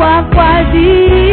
avoir choisi.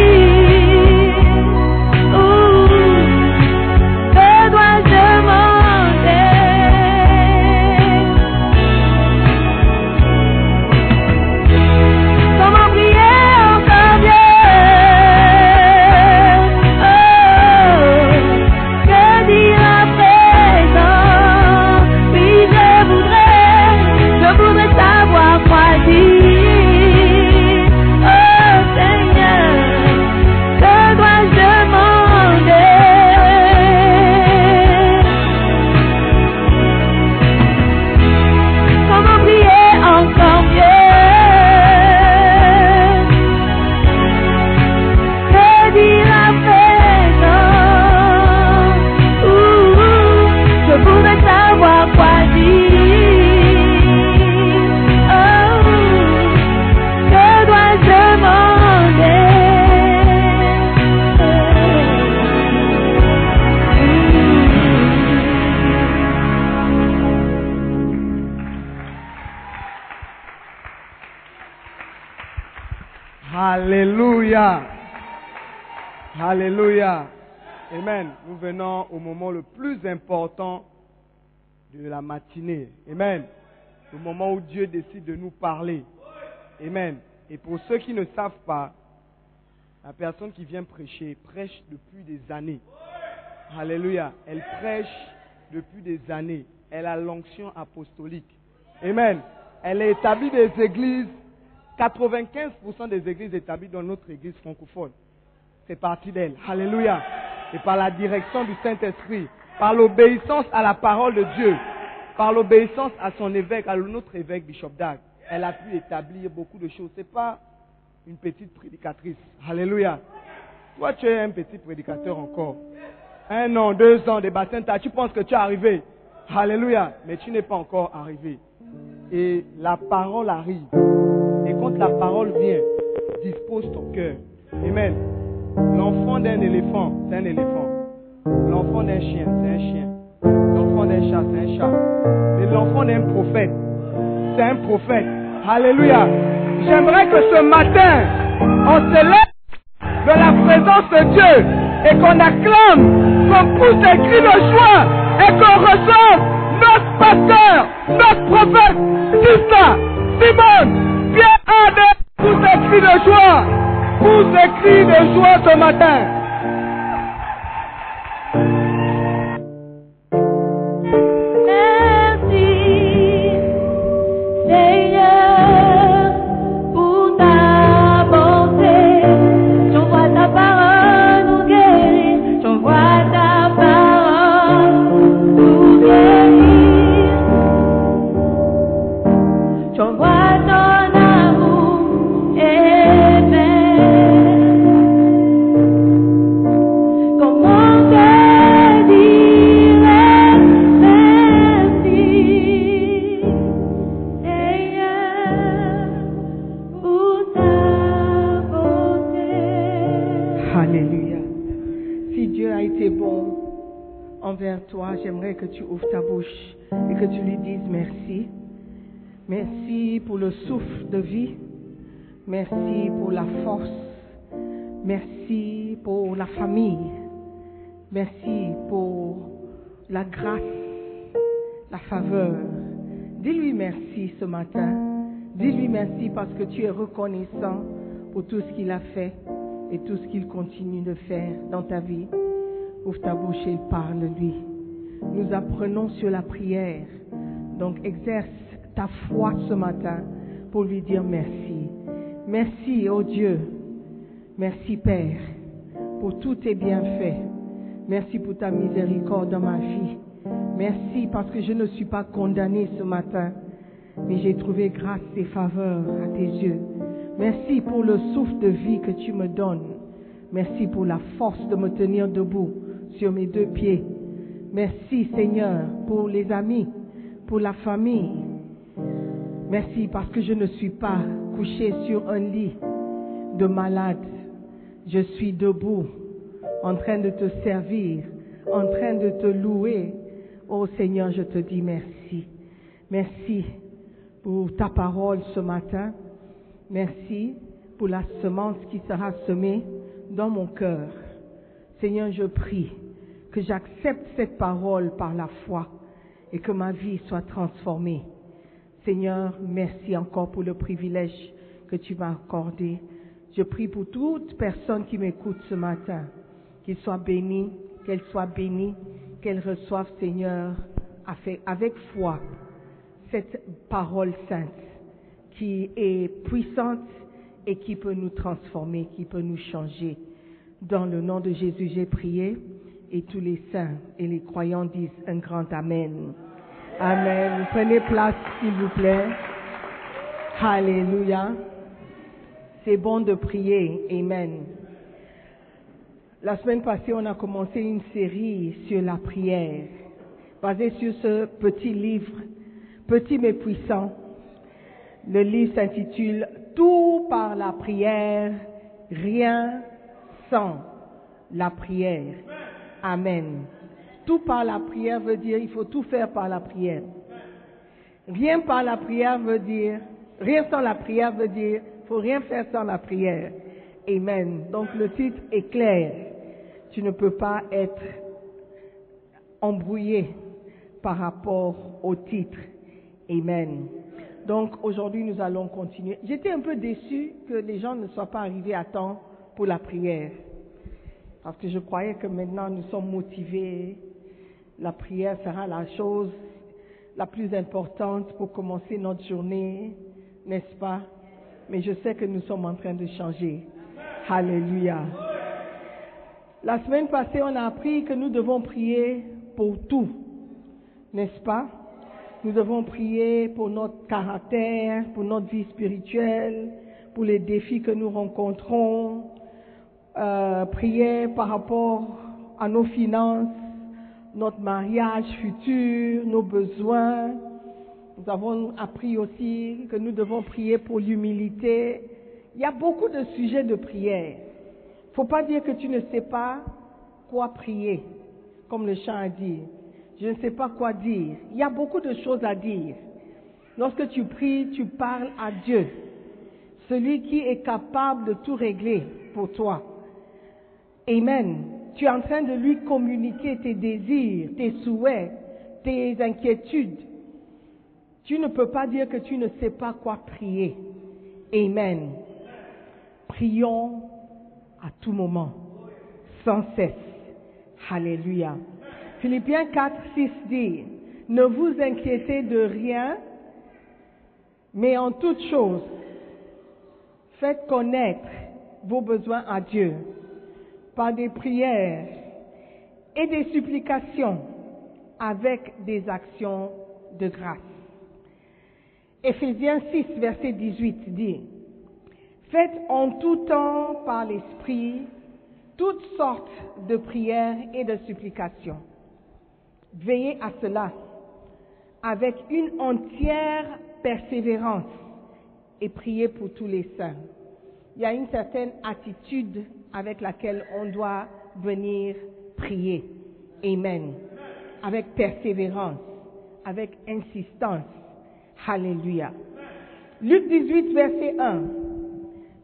Au moment le plus important de la matinée. Amen. Le moment où Dieu décide de nous parler. Amen. Et pour ceux qui ne savent pas, la personne qui vient prêcher prêche depuis des années. Alléluia. Elle prêche depuis des années. Elle a l'onction apostolique. Amen. Elle a établi des églises 95% des églises établies dans notre église francophone, c'est parti d'elle. Alléluia. Et par la direction du Saint-Esprit, par l'obéissance à la parole de Dieu, par l'obéissance à son évêque, à notre évêque Bishop Dag, elle a pu établir beaucoup de choses. C'est pas une petite prédicatrice. Alléluia. Toi, tu es un petit prédicateur encore. Un an, deux ans, des bassins, tu penses que tu es arrivé. Alléluia. Mais tu n'es pas encore arrivé. Et la parole arrive. Et quand la parole vient, dispose ton cœur. Amen. L'enfant d'un éléphant, c'est un éléphant. L'enfant d'un chien, c'est un chien. L'enfant d'un chat, c'est un chat. Et l'enfant d'un prophète, c'est un prophète. Alléluia. J'aimerais que ce matin, on se lève de la présence de Dieu et qu'on acclame, qu'on pousse des cris de joie et qu'on reçoive notre pasteur, notre prophète, Sista, Simone, Pierre Adel, pousse des cris de joie, pousse des cris de joie ce matin. Merci pour le souffle de vie. Merci pour la force. Merci pour la famille. Merci pour la grâce, la faveur. Dis-lui merci ce matin. Dis-lui merci parce que tu es reconnaissant pour tout ce qu'il a fait et tout ce qu'il continue de faire dans ta vie. Ouvre ta bouche et parle-lui. Nous apprenons sur la prière. Donc exerce ta foi ce matin pour lui dire merci. Merci, oh Dieu. Merci, Père, pour tous tes bienfaits. Merci pour ta miséricorde dans ma vie. Merci parce que je ne suis pas condamné ce matin, mais j'ai trouvé grâce et faveur à tes yeux. Merci pour le souffle de vie que tu me donnes. Merci pour la force de me tenir debout sur mes deux pieds. Merci Seigneur pour les amis, pour la famille. Merci parce que je ne suis pas couché sur un lit de malade. Je suis debout en train de te servir, en train de te louer. Oh Seigneur, je te dis merci. Merci pour ta parole ce matin. Merci pour la semence qui sera semée dans mon cœur. Seigneur, je prie que j'accepte cette parole par la foi et que ma vie soit transformée. Seigneur, merci encore pour le privilège que tu m'as accordé. Je prie pour toute personne qui m'écoute ce matin, qu'il soit béni, qu'elle soit bénie, qu'elle reçoive, Seigneur, avec foi, cette parole sainte qui est puissante et qui peut nous transformer, qui peut nous changer. Dans le nom de Jésus, j'ai prié et tous les saints et les croyants disent un grand Amen. Amen. Prenez place, s'il vous plaît. Alléluia. C'est bon de prier. Amen. La semaine passée, on a commencé une série sur la prière, basée sur ce petit livre, petit mais puissant. Le livre s'intitule Tout par la prière, rien sans la prière. Amen. Tout par la prière veut dire il faut tout faire par la prière. Rien par la prière veut dire, rien sans la prière veut dire, faut rien faire sans la prière. Amen. Donc le titre est clair. Tu ne peux pas être embrouillé par rapport au titre. Amen. Donc aujourd'hui nous allons continuer. J'étais un peu déçu que les gens ne soient pas arrivés à temps pour la prière. Parce que je croyais que maintenant nous sommes motivés. La prière sera la chose la plus importante pour commencer notre journée, n'est-ce pas? Mais je sais que nous sommes en train de changer. Alléluia. La semaine passée, on a appris que nous devons prier pour tout, n'est-ce pas? Nous devons prier pour notre caractère, pour notre vie spirituelle, pour les défis que nous rencontrons, euh, prier par rapport à nos finances, notre mariage futur, nos besoins. Nous avons appris aussi que nous devons prier pour l'humilité. Il y a beaucoup de sujets de prière. Il ne faut pas dire que tu ne sais pas quoi prier, comme le chant a dit. Je ne sais pas quoi dire. Il y a beaucoup de choses à dire. Lorsque tu pries, tu parles à Dieu, celui qui est capable de tout régler pour toi. Amen. Tu es en train de lui communiquer tes désirs, tes souhaits, tes inquiétudes. Tu ne peux pas dire que tu ne sais pas quoi prier. Amen. Prions à tout moment, sans cesse. Alléluia. Philippiens 4, 6 dit, ne vous inquiétez de rien, mais en toute chose, faites connaître vos besoins à Dieu par des prières et des supplications avec des actions de grâce. Éphésiens 6, verset 18 dit, Faites en tout temps par l'Esprit toutes sortes de prières et de supplications. Veillez à cela avec une entière persévérance et priez pour tous les saints. Il y a une certaine attitude avec laquelle on doit venir prier. Amen. Avec persévérance, avec insistance. Alléluia. Luc 18, verset 1.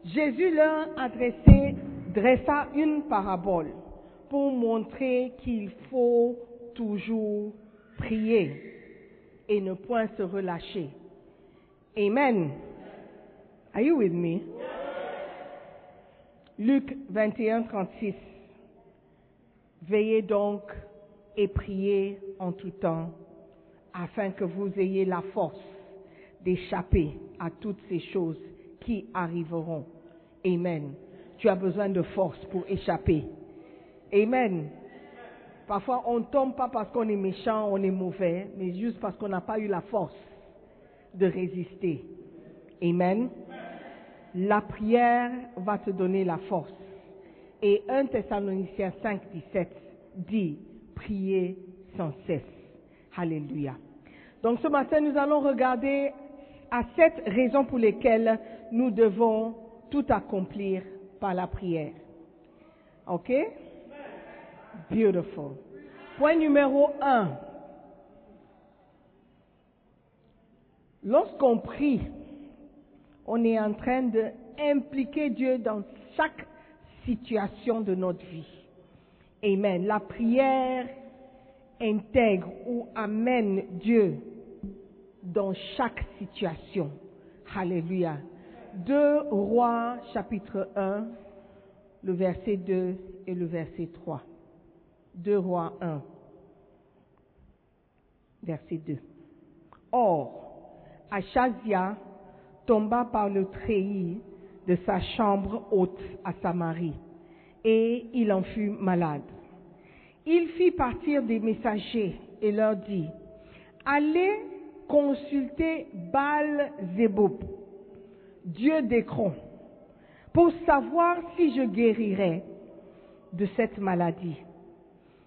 Jésus leur adressé, dressa une parabole pour montrer qu'il faut toujours prier et ne point se relâcher. Amen. Are you with me? Luc 21, 36. Veillez donc et priez en tout temps, afin que vous ayez la force d'échapper à toutes ces choses qui arriveront. Amen. Tu as besoin de force pour échapper. Amen. Parfois, on ne tombe pas parce qu'on est méchant, on est mauvais, mais juste parce qu'on n'a pas eu la force de résister. Amen. La prière va te donner la force. Et 1 Thessaloniciens 5, 17 dit, priez sans cesse. Alléluia. Donc ce matin, nous allons regarder à sept raisons pour lesquelles nous devons tout accomplir par la prière. OK? Beautiful. Point numéro un. Lorsqu'on prie, on est en train impliquer Dieu dans chaque situation de notre vie. Amen. La prière intègre ou amène Dieu dans chaque situation. Alléluia. 2 Rois chapitre 1, le verset 2 et le verset 3. 2 Rois 1, verset 2. Or, Achazia tomba par le treillis de sa chambre haute à Samarie, et il en fut malade. Il fit partir des messagers et leur dit, Allez consulter Baal Zébub, Dieu d'Écron, pour savoir si je guérirai de cette maladie.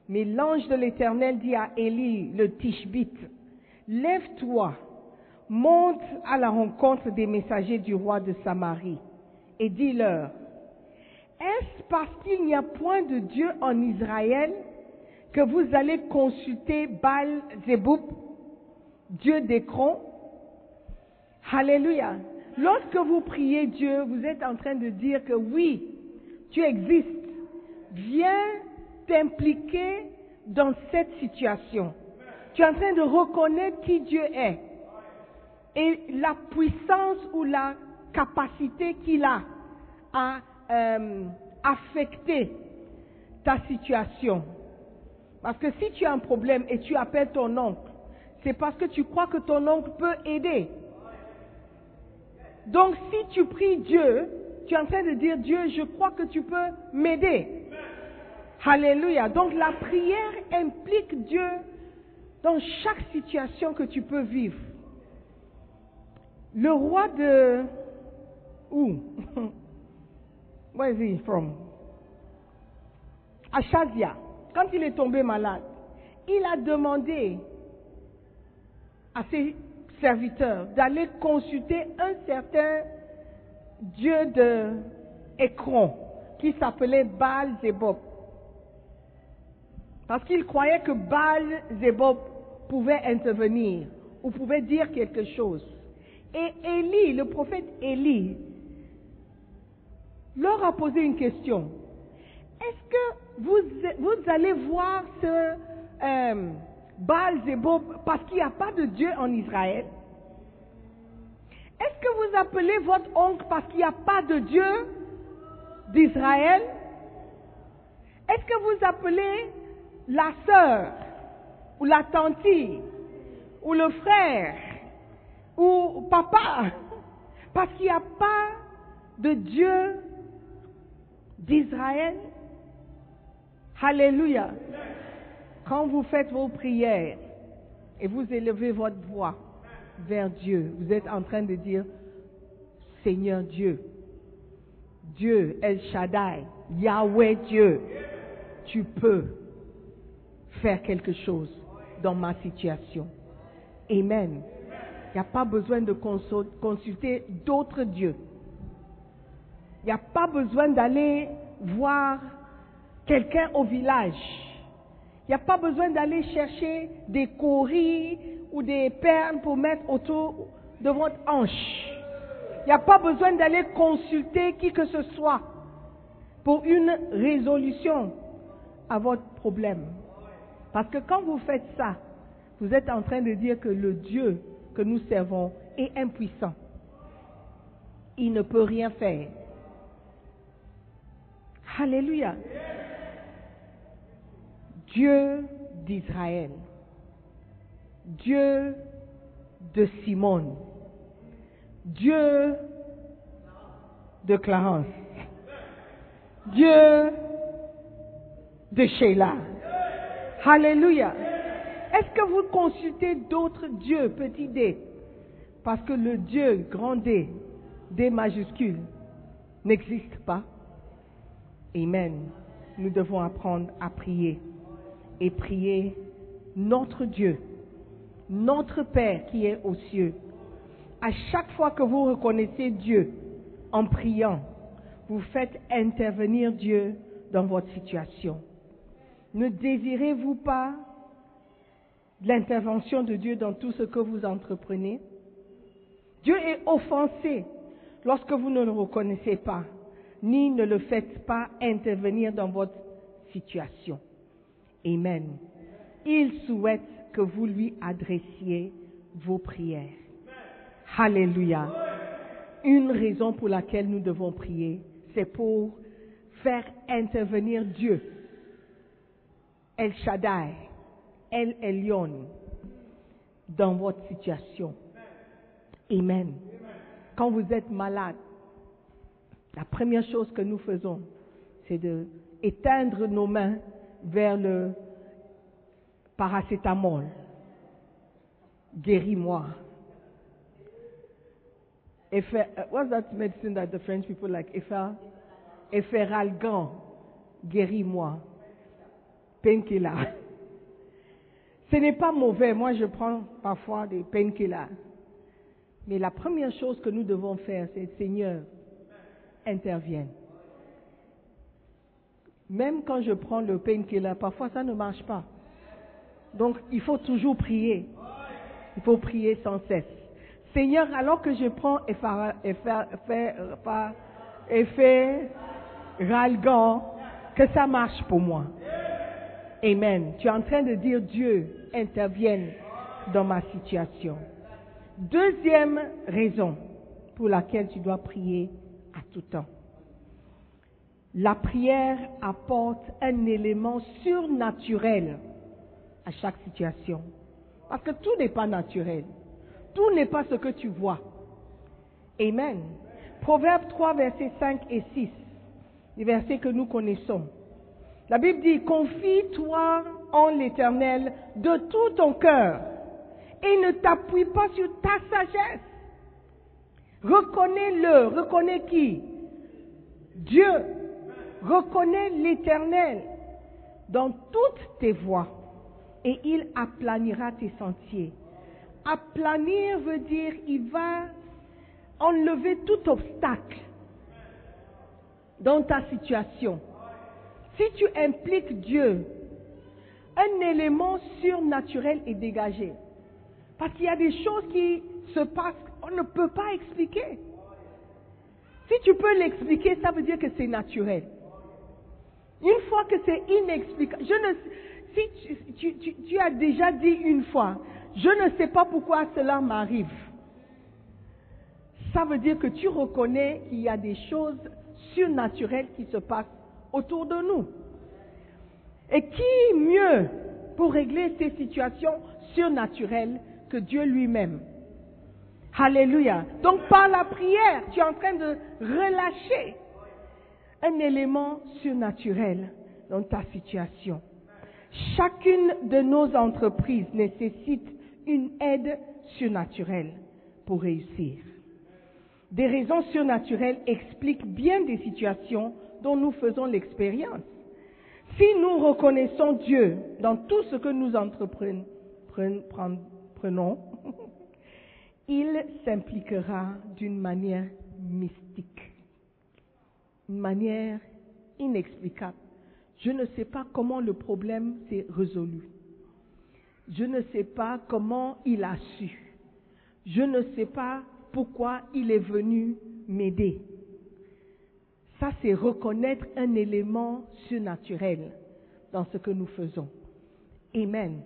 Mais l'ange de l'Éternel dit à Élie, le Tishbite, Lève-toi, monte à la rencontre des messagers du roi de Samarie, et dis-leur, Est-ce parce qu'il n'y a point de Dieu en Israël que vous allez consulter Baal Zébub, Dieu d'Écron Alléluia. Lorsque vous priez Dieu, vous êtes en train de dire que oui, tu existes. Viens t'impliquer dans cette situation. Tu es en train de reconnaître qui Dieu est et la puissance ou la capacité qu'il a à euh, affecter ta situation. Parce que si tu as un problème et tu appelles ton oncle, c'est parce que tu crois que ton oncle peut aider. Donc si tu pries Dieu, tu es en train de dire Dieu, je crois que tu peux m'aider. Alléluia. Donc la prière implique Dieu dans chaque situation que tu peux vivre. Le roi de... Où? Where is he from? Achazia, quand il est tombé malade, il a demandé à ses serviteurs d'aller consulter un certain dieu de Écron qui s'appelait Baal Zébop. Parce qu'il croyait que Baal Zébop pouvait intervenir ou pouvait dire quelque chose. Et Élie, le prophète Élie, leur a posé une question. Est-ce que vous, allez voir ce euh, Baal parce qu'il n'y a pas de Dieu en Israël? Est-ce que vous appelez votre oncle parce qu'il n'y a pas de Dieu d'Israël? Est-ce que vous appelez la sœur ou la tante ou le frère ou papa parce qu'il n'y a pas de Dieu d'Israël Alléluia. Quand vous faites vos prières et vous élevez votre voix vers Dieu, vous êtes en train de dire, Seigneur Dieu, Dieu El Shaddai, Yahweh Dieu, tu peux faire quelque chose dans ma situation. Amen. Il n'y a pas besoin de consulter d'autres dieux. Il n'y a pas besoin d'aller voir quelqu'un au village. Il n'y a pas besoin d'aller chercher des coris ou des perles pour mettre autour de votre hanche. Il n'y a pas besoin d'aller consulter qui que ce soit pour une résolution à votre problème. Parce que quand vous faites ça, vous êtes en train de dire que le Dieu que nous servons est impuissant. Il ne peut rien faire. Alléluia. Dieu d'Israël, Dieu de Simone, Dieu de Clarence, Dieu de Sheila. Alléluia. Est-ce que vous consultez d'autres dieux, petit d? Parce que le Dieu grand D, D majuscule, n'existe pas. Amen. Nous devons apprendre à prier et prier notre Dieu, notre Père qui est aux cieux. À chaque fois que vous reconnaissez Dieu en priant, vous faites intervenir Dieu dans votre situation. Ne désirez-vous pas l'intervention de Dieu dans tout ce que vous entreprenez Dieu est offensé lorsque vous ne le reconnaissez pas, ni ne le faites pas intervenir dans votre situation. Amen. Il souhaite que vous lui adressiez vos prières. Alléluia. Une raison pour laquelle nous devons prier, c'est pour faire intervenir Dieu. El Shaddai, El Elyon, dans votre situation. Amen. Quand vous êtes malade, la première chose que nous faisons, c'est de éteindre nos mains vers le paracétamol. Guéris-moi. Uh, what's that medicine that the French people like? Efferalgan. Guéris-moi. Painkiller. Ce n'est pas mauvais. Moi, je prends parfois des painkillers. Mais la première chose que nous devons faire, c'est Seigneur, intervienne. Même quand je prends le painkiller, parfois ça ne marche pas. Donc, il faut toujours prier. Il faut prier sans cesse. Seigneur, alors que je prends effet ralgan, que ça marche pour moi. Amen. Tu es en train de dire Dieu intervienne dans ma situation. Deuxième raison pour laquelle tu dois prier à tout temps. La prière apporte un élément surnaturel à chaque situation. Parce que tout n'est pas naturel. Tout n'est pas ce que tu vois. Amen. Proverbe 3, versets 5 et 6, les versets que nous connaissons. La Bible dit, confie-toi en l'Éternel de tout ton cœur et ne t'appuie pas sur ta sagesse. Reconnais-le. Reconnais qui? Dieu. Reconnais l'Éternel dans toutes tes voies et il aplanira tes sentiers. Aplanir veut dire il va enlever tout obstacle dans ta situation. Si tu impliques Dieu, un élément surnaturel est dégagé. Parce qu'il y a des choses qui se passent qu'on ne peut pas expliquer. Si tu peux l'expliquer, ça veut dire que c'est naturel. Une fois que c'est inexplicable, si tu as déjà dit une fois, je ne sais pas pourquoi cela m'arrive. Ça veut dire que tu reconnais qu'il y a des choses surnaturelles qui se passent autour de nous. Et qui mieux pour régler ces situations surnaturelles que Dieu lui-même? Alléluia. Donc par la prière, tu es en train de relâcher un élément surnaturel dans ta situation. Chacune de nos entreprises nécessite une aide surnaturelle pour réussir. Des raisons surnaturelles expliquent bien des situations nous faisons l'expérience. Si nous reconnaissons Dieu dans tout ce que nous entreprenons, pren- pren- prenons, il s'impliquera d'une manière mystique, une manière inexplicable. Je ne sais pas comment le problème s'est résolu. Je ne sais pas comment il a su. Je ne sais pas pourquoi il est venu m'aider. Ça, c'est reconnaître un élément surnaturel dans ce que nous faisons. Amen.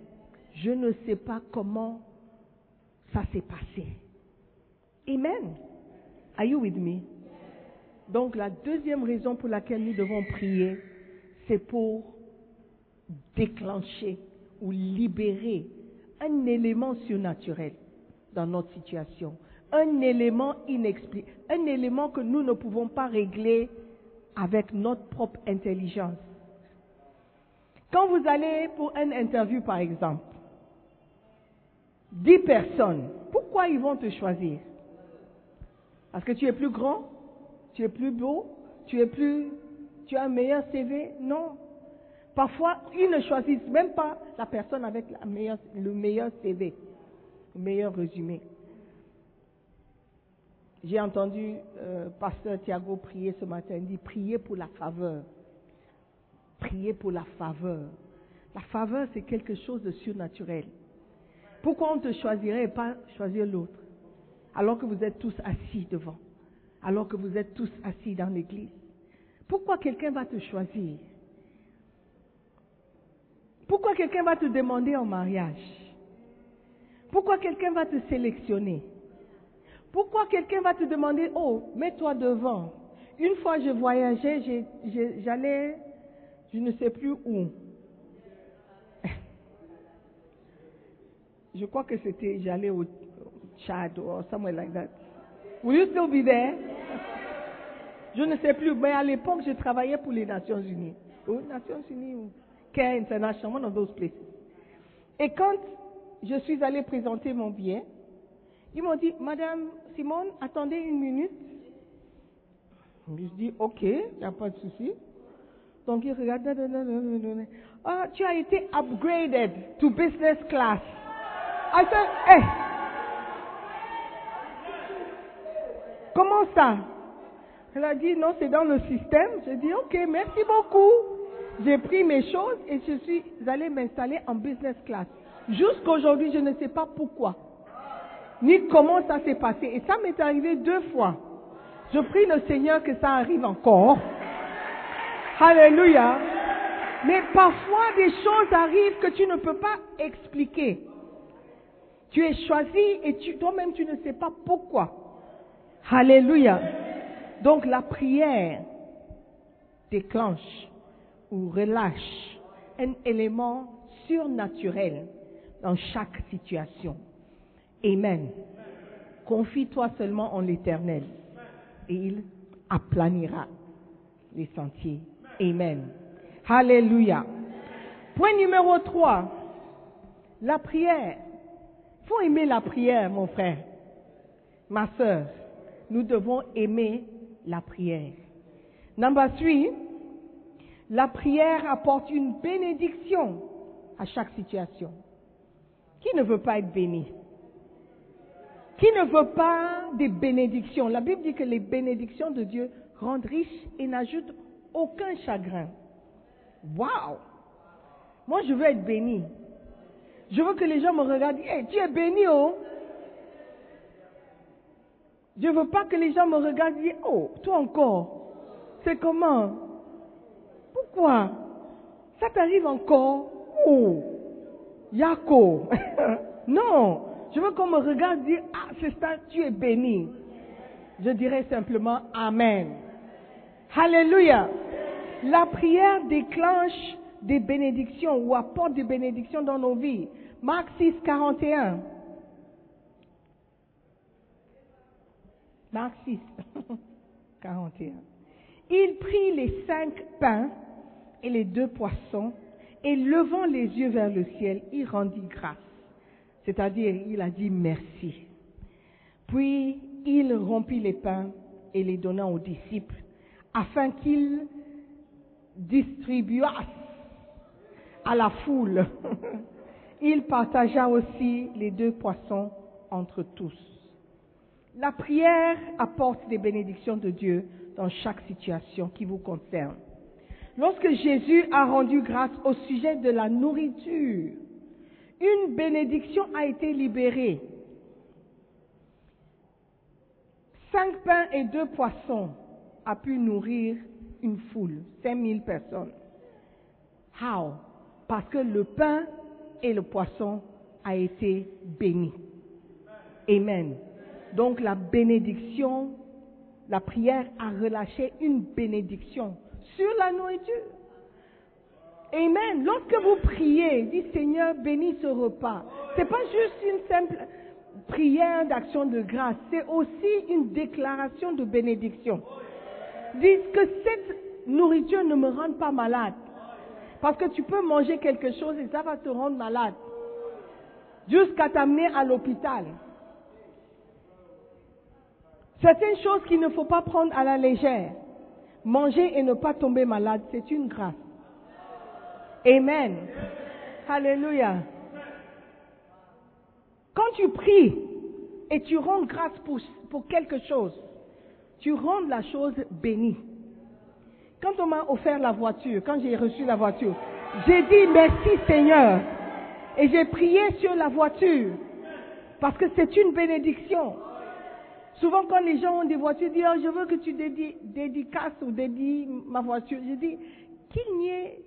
Je ne sais pas comment ça s'est passé. Amen. Are you with me? Donc la deuxième raison pour laquelle nous devons prier, c'est pour déclencher ou libérer un élément surnaturel dans notre situation. Un élément inexplicable, un élément que nous ne pouvons pas régler avec notre propre intelligence. Quand vous allez pour une interview, par exemple, dix personnes, pourquoi ils vont te choisir? Parce que tu es plus grand, tu es plus beau, tu es plus, tu as un meilleur CV Non. Parfois, ils ne choisissent même pas la personne avec le meilleur CV, le meilleur résumé. J'ai entendu euh, pasteur Thiago prier ce matin. Il dit priez pour la faveur. Priez pour la faveur. La faveur, c'est quelque chose de surnaturel. Pourquoi on te choisirait et pas choisir l'autre? Alors que vous êtes tous assis devant alors que vous êtes tous assis dans l'église Pourquoi quelqu'un va te choisir? Pourquoi quelqu'un va te demander en mariage? Pourquoi quelqu'un va te sélectionner? Pourquoi quelqu'un va te demander, oh, mets-toi devant Une fois je voyageais, j'allais, je ne sais plus où. Je crois que c'était, j'allais au Tchad or somewhere like that. Will you still be there? Je ne sais plus, mais à l'époque, je travaillais pour les Nations Unies. Aux Nations Unies ou Care International, one of places. Et quand je suis allée présenter mon billet, ils m'ont dit, Madame Simone, attendez une minute. Je dis, OK, il n'y a pas de souci. Donc da, da. ah, tu as été upgraded to business class. I said, hey, comment ça? Elle a dit, non, c'est dans le système. J'ai dit, OK, merci beaucoup. J'ai pris mes choses et je suis allée m'installer en business class. Jusqu'aujourd'hui, je ne sais pas pourquoi, ni comment ça s'est passé. Et ça m'est arrivé deux fois. Je prie le Seigneur que ça arrive encore. Alléluia. Mais parfois, des choses arrivent que tu ne peux pas expliquer. Tu es choisi et toi-même, tu ne sais pas pourquoi. Alléluia. Donc, la prière déclenche ou relâche un élément surnaturel dans chaque situation. Amen. Confie-toi seulement en l'éternel et il aplanira les sentiers. Amen. Alléluia. Point numéro 3. La prière. Il faut aimer la prière, mon frère. Ma soeur, nous devons aimer la prière. Number 3. La prière apporte une bénédiction à chaque situation. Qui ne veut pas être béni? Qui ne veut pas des bénédictions La Bible dit que les bénédictions de Dieu rendent riches et n'ajoutent aucun chagrin. Waouh Moi, je veux être béni. Je veux que les gens me regardent. Hey, tu es béni, oh Je ne veux pas que les gens me regardent oh, toi encore. C'est comment? Pourquoi? Ça t'arrive encore? Oh Yako. non. Je veux qu'on me regarde et dire, ah, c'est ça, tu es béni. Je dirais simplement Amen. Alléluia. La prière déclenche des bénédictions ou apporte des bénédictions dans nos vies. Marc 6, 41. Marc 6, 41. Il prit les cinq pains et les deux poissons et levant les yeux vers le ciel, il rendit grâce. C'est-à-dire, il a dit merci. Puis, il rompit les pains et les donna aux disciples afin qu'ils distribuassent à la foule. il partagea aussi les deux poissons entre tous. La prière apporte des bénédictions de Dieu dans chaque situation qui vous concerne. Lorsque Jésus a rendu grâce au sujet de la nourriture, une bénédiction a été libérée. Cinq pains et deux poissons a pu nourrir une foule, 5000 personnes. How? Parce que le pain et le poisson a été béni. Amen. Donc la bénédiction, la prière a relâché une bénédiction sur la nourriture. Amen. Lorsque vous priez, dites Seigneur, bénis ce repas. C'est pas juste une simple prière d'action de grâce, c'est aussi une déclaration de bénédiction. Dites que cette nourriture ne me rende pas malade. Parce que tu peux manger quelque chose et ça va te rendre malade. Jusqu'à t'amener à l'hôpital. Certaines choses qu'il ne faut pas prendre à la légère. Manger et ne pas tomber malade, c'est une grâce. Amen. Alléluia. Quand tu pries et tu rends grâce pour, pour quelque chose, tu rends la chose bénie. Quand on m'a offert la voiture, quand j'ai reçu la voiture, j'ai dit merci Seigneur. Et j'ai prié sur la voiture. Parce que c'est une bénédiction. Souvent, quand les gens ont des voitures, ils disent, oh, je veux que tu dédi- dédicaces ou dédies ma voiture. Je dis, qu'il n'y ait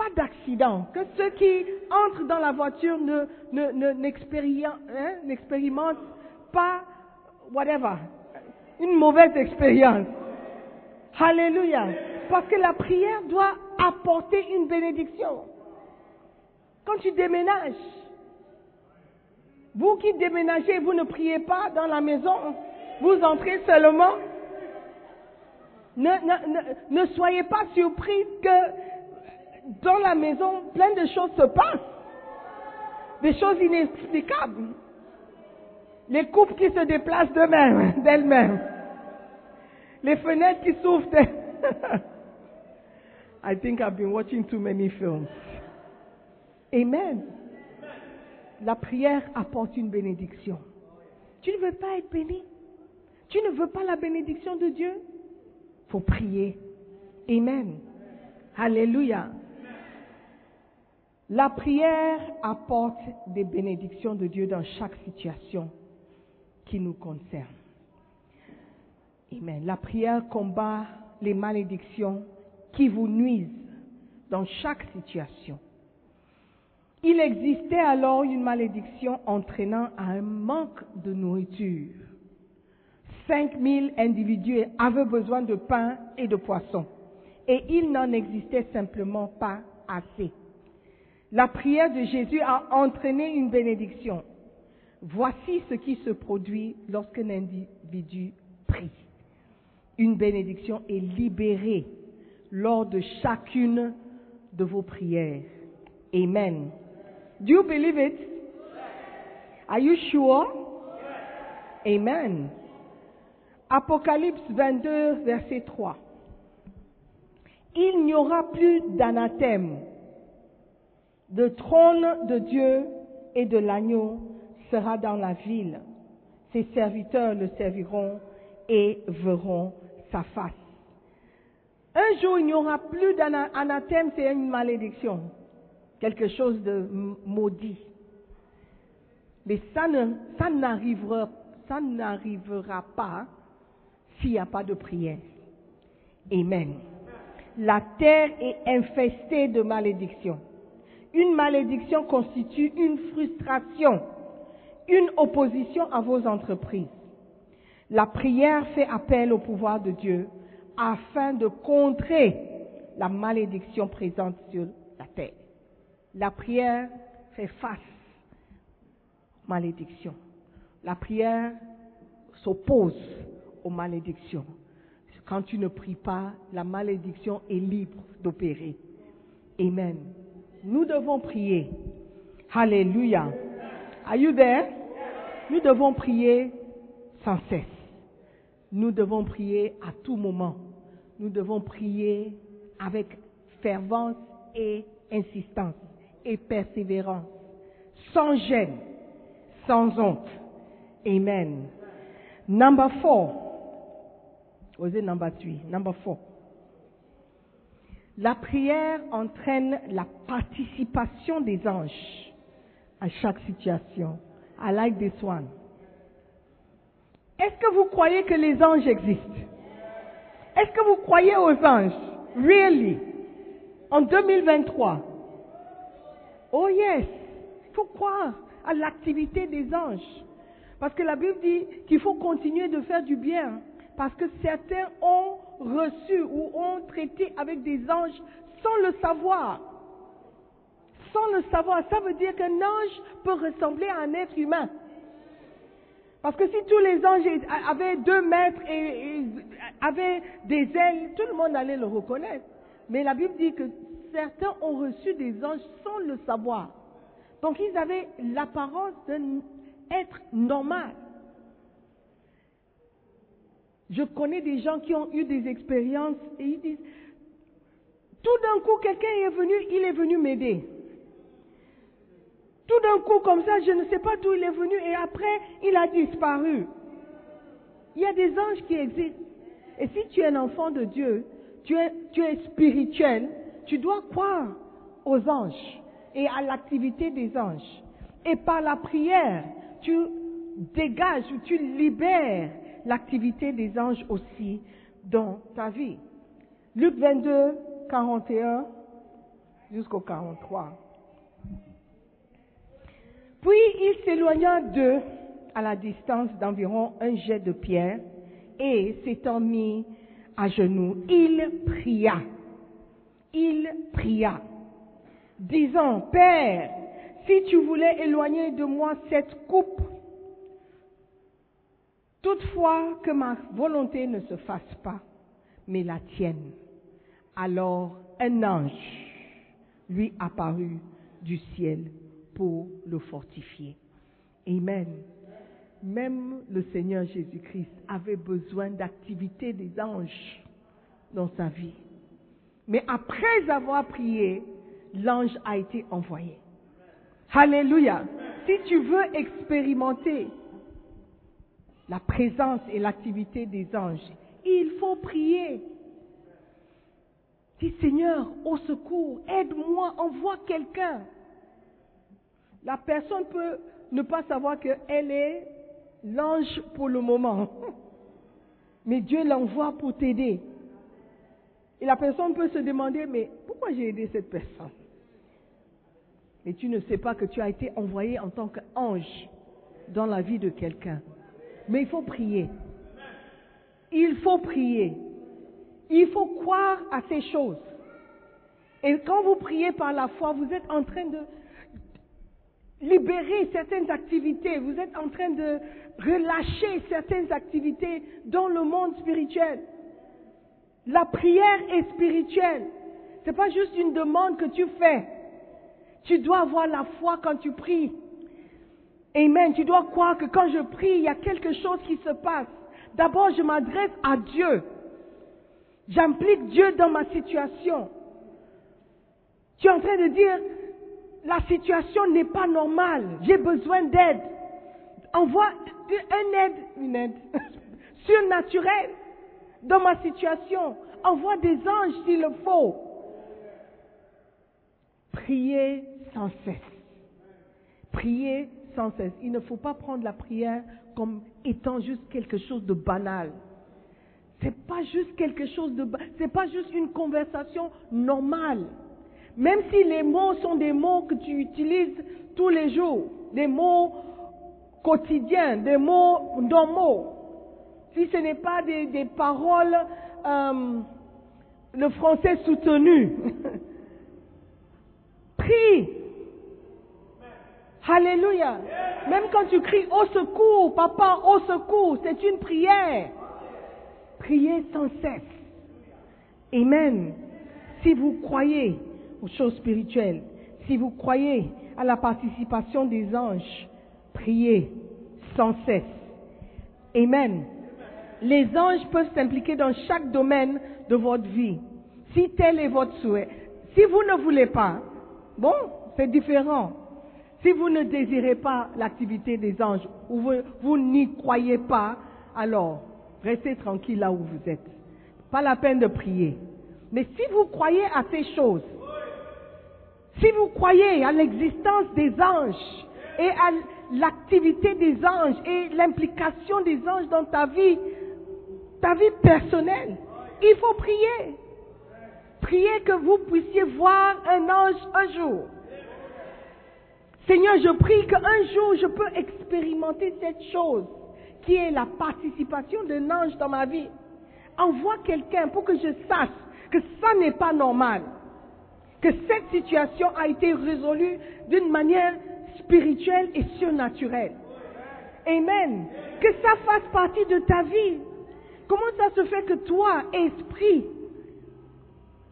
pas d'accident, que ceux qui entrent dans la voiture ne, hein, n'expérimentent pas, whatever, une mauvaise expérience. Alléluia. Parce que la prière doit apporter une bénédiction. Quand tu déménages, vous qui déménagez, vous ne priez pas dans la maison, vous entrez seulement. Ne soyez pas surpris que dans la maison, plein de choses se passent. Des choses inexplicables. Les couples qui se déplacent d'eux-mêmes, d'elles-mêmes. Les fenêtres qui s'ouvrent. I think I've been watching too many films. Amen. La prière apporte une bénédiction. Tu ne veux pas être béni Tu ne veux pas la bénédiction de Dieu faut prier. Amen. Alléluia. La prière apporte des bénédictions de Dieu dans chaque situation qui nous concerne. Amen. La prière combat les malédictions qui vous nuisent dans chaque situation. Il existait alors une malédiction entraînant un manque de nourriture. 5000 individus avaient besoin de pain et de poisson et il n'en existait simplement pas assez. La prière de Jésus a entraîné une bénédiction. Voici ce qui se produit lorsqu'un individu prie. Une bénédiction est libérée lors de chacune de vos prières. Amen. Do you believe it? Are you sure? Amen. Apocalypse 22, verset 3. Il n'y aura plus d'anathème. Le trône de Dieu et de l'agneau sera dans la ville. Ses serviteurs le serviront et verront sa face. Un jour, il n'y aura plus d'anathème, c'est une malédiction, quelque chose de maudit. Mais ça n'arrivera pas s'il n'y a pas de prière. Amen. La terre est infestée de malédictions. Une malédiction constitue une frustration, une opposition à vos entreprises. La prière fait appel au pouvoir de Dieu afin de contrer la malédiction présente sur la terre. La prière fait face aux malédictions. La prière s'oppose aux malédictions. Quand tu ne pries pas, la malédiction est libre d'opérer. Amen. Nous devons prier. Alléluia. Are you there? Nous devons prier sans cesse. Nous devons prier à tout moment. Nous devons prier avec fervence et insistance et persévérance, sans gêne, sans honte. Amen. Number four. Was it number three? Number four. La prière entraîne la participation des anges à chaque situation. I like this one. Est-ce que vous croyez que les anges existent? Est-ce que vous croyez aux anges? Really? En 2023? Oh yes! Il faut croire à l'activité des anges. Parce que la Bible dit qu'il faut continuer de faire du bien. Parce que certains ont reçu ou ont traité avec des anges sans le savoir. Sans le savoir. Ça veut dire qu'un ange peut ressembler à un être humain. Parce que si tous les anges avaient deux mètres et, avaient des ailes, tout le monde allait le reconnaître. Mais la Bible dit que certains ont reçu des anges sans le savoir. Donc ils avaient l'apparence d'un être normal. Je connais des gens qui ont eu des expériences et ils disent, tout d'un coup quelqu'un est venu, il est venu m'aider. Tout d'un coup comme ça, je ne sais pas d'où il est venu et après il a disparu. Il y a des anges qui existent. Et si tu es un enfant de Dieu, tu es, tu es spirituel, tu dois croire aux anges et à l'activité des anges. Et par la prière, tu dégages ou tu libères l'activité des anges aussi dans ta vie. Luc 22, 41 jusqu'au 43. Puis il s'éloigna d'eux à la distance d'environ un jet de pierre et s'étant mis à genoux, il pria. Il pria, disant, Père, si tu voulais éloigner de moi cette coupe, toutefois que ma volonté ne se fasse pas, mais la tienne. Alors un ange lui apparut du ciel pour le fortifier. Amen. Même le Seigneur Jésus-Christ avait besoin d'activité des anges dans sa vie. Mais après avoir prié, l'ange a été envoyé. Alléluia. Si tu veux expérimenter la présence et l'activité des anges, il faut prier. Dis Seigneur, au secours, aide-moi, envoie quelqu'un. La personne peut ne pas savoir qu'elle est l'ange pour le moment. Mais Dieu l'envoie pour t'aider. Et la personne peut se demander, mais pourquoi j'ai aidé cette personne? Et tu ne sais pas que tu as été envoyé en tant qu'ange dans la vie de quelqu'un. Mais il faut prier. Il faut prier. Il faut croire à ces choses. Et quand vous priez par la foi, vous êtes en train de libérer certaines activités, vous êtes en train de relâcher certaines activités dans le monde spirituel. La prière est spirituelle. Ce n'est pas juste une demande que tu fais. Tu dois avoir la foi quand tu pries. Amen. Tu dois croire que quand je prie, il y a quelque chose qui se passe. D'abord, je m'adresse à Dieu. J'implique Dieu dans ma situation. Tu es en train de dire, la situation n'est pas normale. J'ai besoin d'aide. Envoie une aide, une aide surnaturelle dans ma situation. Envoie des anges s'il le faut. Priez sans cesse. Priez Il ne faut pas prendre la prière comme étant juste quelque chose de banal. C'est pas juste quelque chose de, c'est pas juste une conversation normale. Même si les mots sont des mots que tu utilises tous les jours, des mots quotidiens, des mots normaux, si ce n'est pas des, des paroles, euh, le français soutenu, prie. Alléluia. Même quand tu cries au secours, papa, au secours, c'est une prière. Priez sans cesse. Amen. Si vous croyez aux choses spirituelles, si vous croyez à la participation des anges, priez sans cesse. Amen. Les anges peuvent s'impliquer dans chaque domaine de votre vie, si tel est votre souhait. Si vous ne voulez pas, bon, c'est différent. Si vous ne désirez pas l'activité des anges ou vous, n'y croyez pas, alors restez tranquille là où vous êtes. Pas la peine de prier. Mais si vous croyez à ces choses, si vous croyez à l'existence des anges et à l'activité des anges et l'implication des anges dans ta vie, ta vie personnelle, il faut prier. Priez que vous puissiez voir un ange un jour. Seigneur, je prie qu'un jour je peux expérimenter cette chose qui est la participation d'un ange dans ma vie. Envoie quelqu'un pour que je sache que ça n'est pas normal. Que cette situation a été résolue d'une manière spirituelle et surnaturelle. Amen. Que ça fasse partie de ta vie. Comment ça se fait que toi, esprit,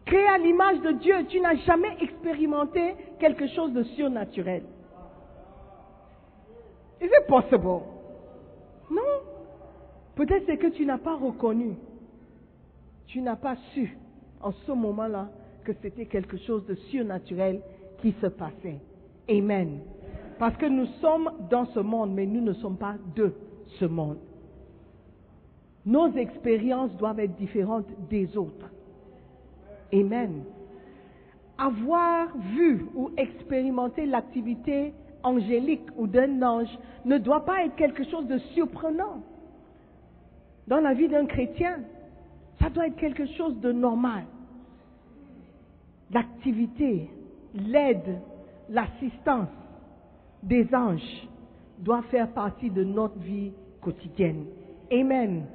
créé à l'image de Dieu, tu n'as jamais expérimenté quelque chose de surnaturel? Is it possible? Non. Peut-être c'est que tu n'as pas reconnu. Tu n'as pas su en ce moment-là que c'était quelque chose de surnaturel qui se passait. Amen. Parce que nous sommes dans ce monde, mais nous ne sommes pas de ce monde. Nos expériences doivent être différentes des autres. Amen. Avoir vu ou expérimenté l'activité angélique ou d'un ange ne doit pas être quelque chose de surprenant. dans la vie d'un chrétien. Ça doit être quelque chose de normal. L'activité, l'aide, l'assistance des anges doit faire partie de notre vie quotidienne. Amen.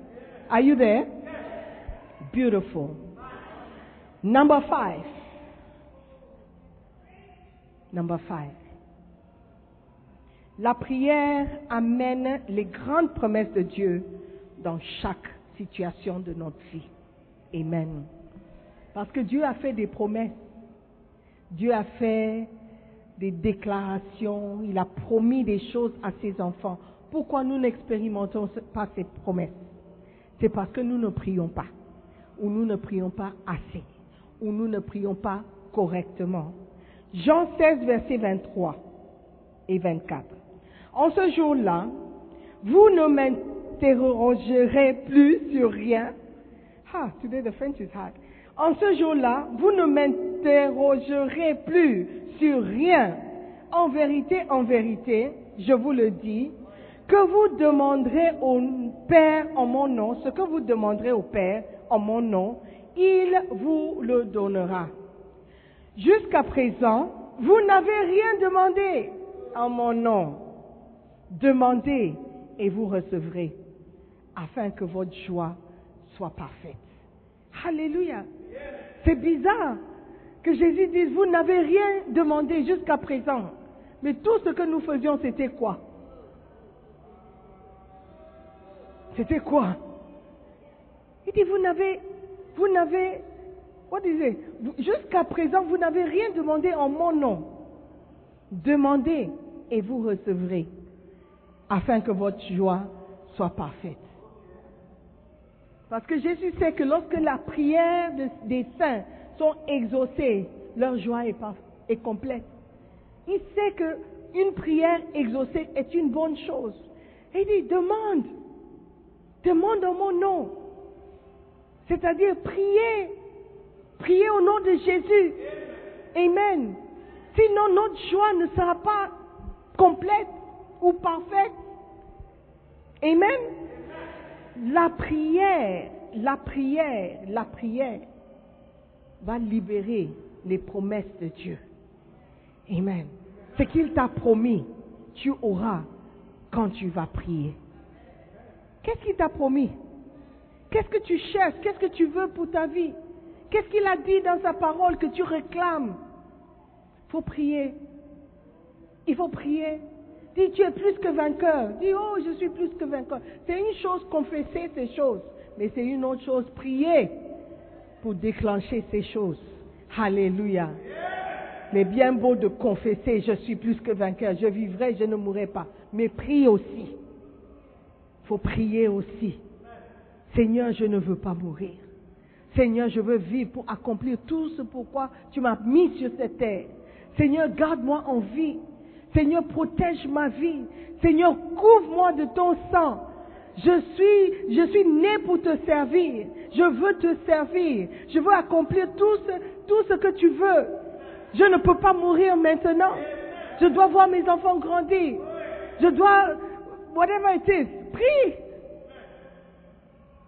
Are you there? Beautiful. Number five. Number five. La prière amène les grandes promesses de Dieu dans chaque situation de notre vie. Amen. Parce que Dieu a fait des promesses. Dieu a fait des déclarations. Il a promis des choses à ses enfants. Pourquoi nous n'expérimentons pas ces promesses? C'est parce que nous ne prions pas. Ou nous ne prions pas assez. Ou nous ne prions pas correctement. Jean 16, verset 23 et 24. En ce jour-là, vous ne m'interrogerez plus sur rien. Ah, today the French is hard. En ce jour-là, vous ne m'interrogerez plus sur rien. En vérité, en vérité, je vous le dis, que vous demanderez au Père en mon nom, ce que vous demanderez au Père en mon nom, il vous le donnera. Jusqu'à présent, vous n'avez rien demandé en mon nom. Demandez et vous recevrez, afin que votre joie soit parfaite. Alléluia. C'est bizarre que Jésus dise, vous n'avez rien demandé jusqu'à présent. Mais tout ce que nous faisions, c'était quoi? C'était quoi? Il dit, vous n'avez, vous n'avez, what is? Jusqu'à présent, vous n'avez rien demandé en mon nom. Demandez et vous recevrez, afin que votre joie soit parfaite. Parce que Jésus sait que lorsque la prière de- des saints sont exaucées, leur joie est, par- est complète. Il sait que une prière exaucée est une bonne chose. Et il dit, demande, demande en mon nom. C'est-à-dire, priez, priez au nom de Jésus. Amen. Sinon, notre joie ne sera pas complète ou parfaite. Amen. La prière, la prière, la prière va libérer les promesses de Dieu. Amen. Ce qu'il t'a promis, tu auras quand tu vas prier. Qu'est-ce qu'il t'a promis? Qu'est-ce que tu cherches? Qu'est-ce que tu veux pour ta vie? Qu'est-ce qu'il a dit dans sa parole que tu réclames? Il faut prier. Il faut prier. Dis, tu es plus que vainqueur. Dis, oh, je suis plus que vainqueur. C'est une chose confesser ces choses, mais c'est une autre chose prier pour déclencher ces choses. Alléluia. Mais bien beau de confesser, je suis plus que vainqueur, je vivrai, je ne mourrai pas. Mais prie aussi. Faut prier aussi. Seigneur, je ne veux pas mourir. Seigneur, je veux vivre pour accomplir tout ce pourquoi tu m'as mis sur cette terre. Seigneur, garde-moi en vie. Seigneur, protège ma vie. Seigneur, couvre-moi de ton sang. Je suis, je suis né pour te servir. Je veux te servir. Je veux accomplir tout ce, tout ce que tu veux. Je ne peux pas mourir maintenant. Je dois voir mes enfants grandir. Je dois, whatever it is, prie.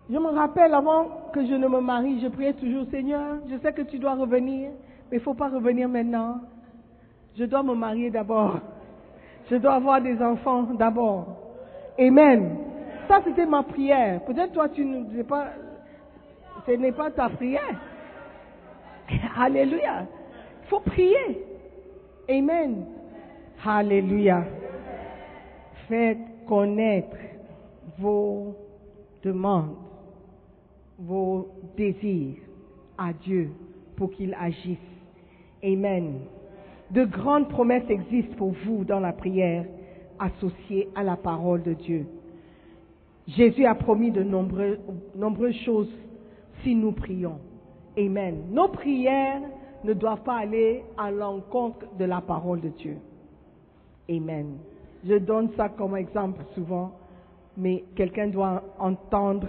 Je me rappelle avant que je ne me marie, je priais toujours, Seigneur, je sais que tu dois revenir, mais il ne faut pas revenir maintenant. Je dois me marier d'abord. Je dois avoir des enfants d'abord. Amen. Ça, c'était ma prière. Peut-être toi, tu ne sais pas, ce n'est pas ta prière. Alléluia. Il faut prier. Amen. Alléluia. Faites connaître vos demandes, vos désirs à Dieu pour qu'il agisse. Amen. De grandes promesses existent pour vous dans la prière associée à la parole de Dieu. Jésus a promis de nombreuses choses si nous prions. Amen. Nos prières ne doivent pas aller à l'encontre de la parole de Dieu. Amen. Je donne ça comme exemple souvent, mais quelqu'un doit entendre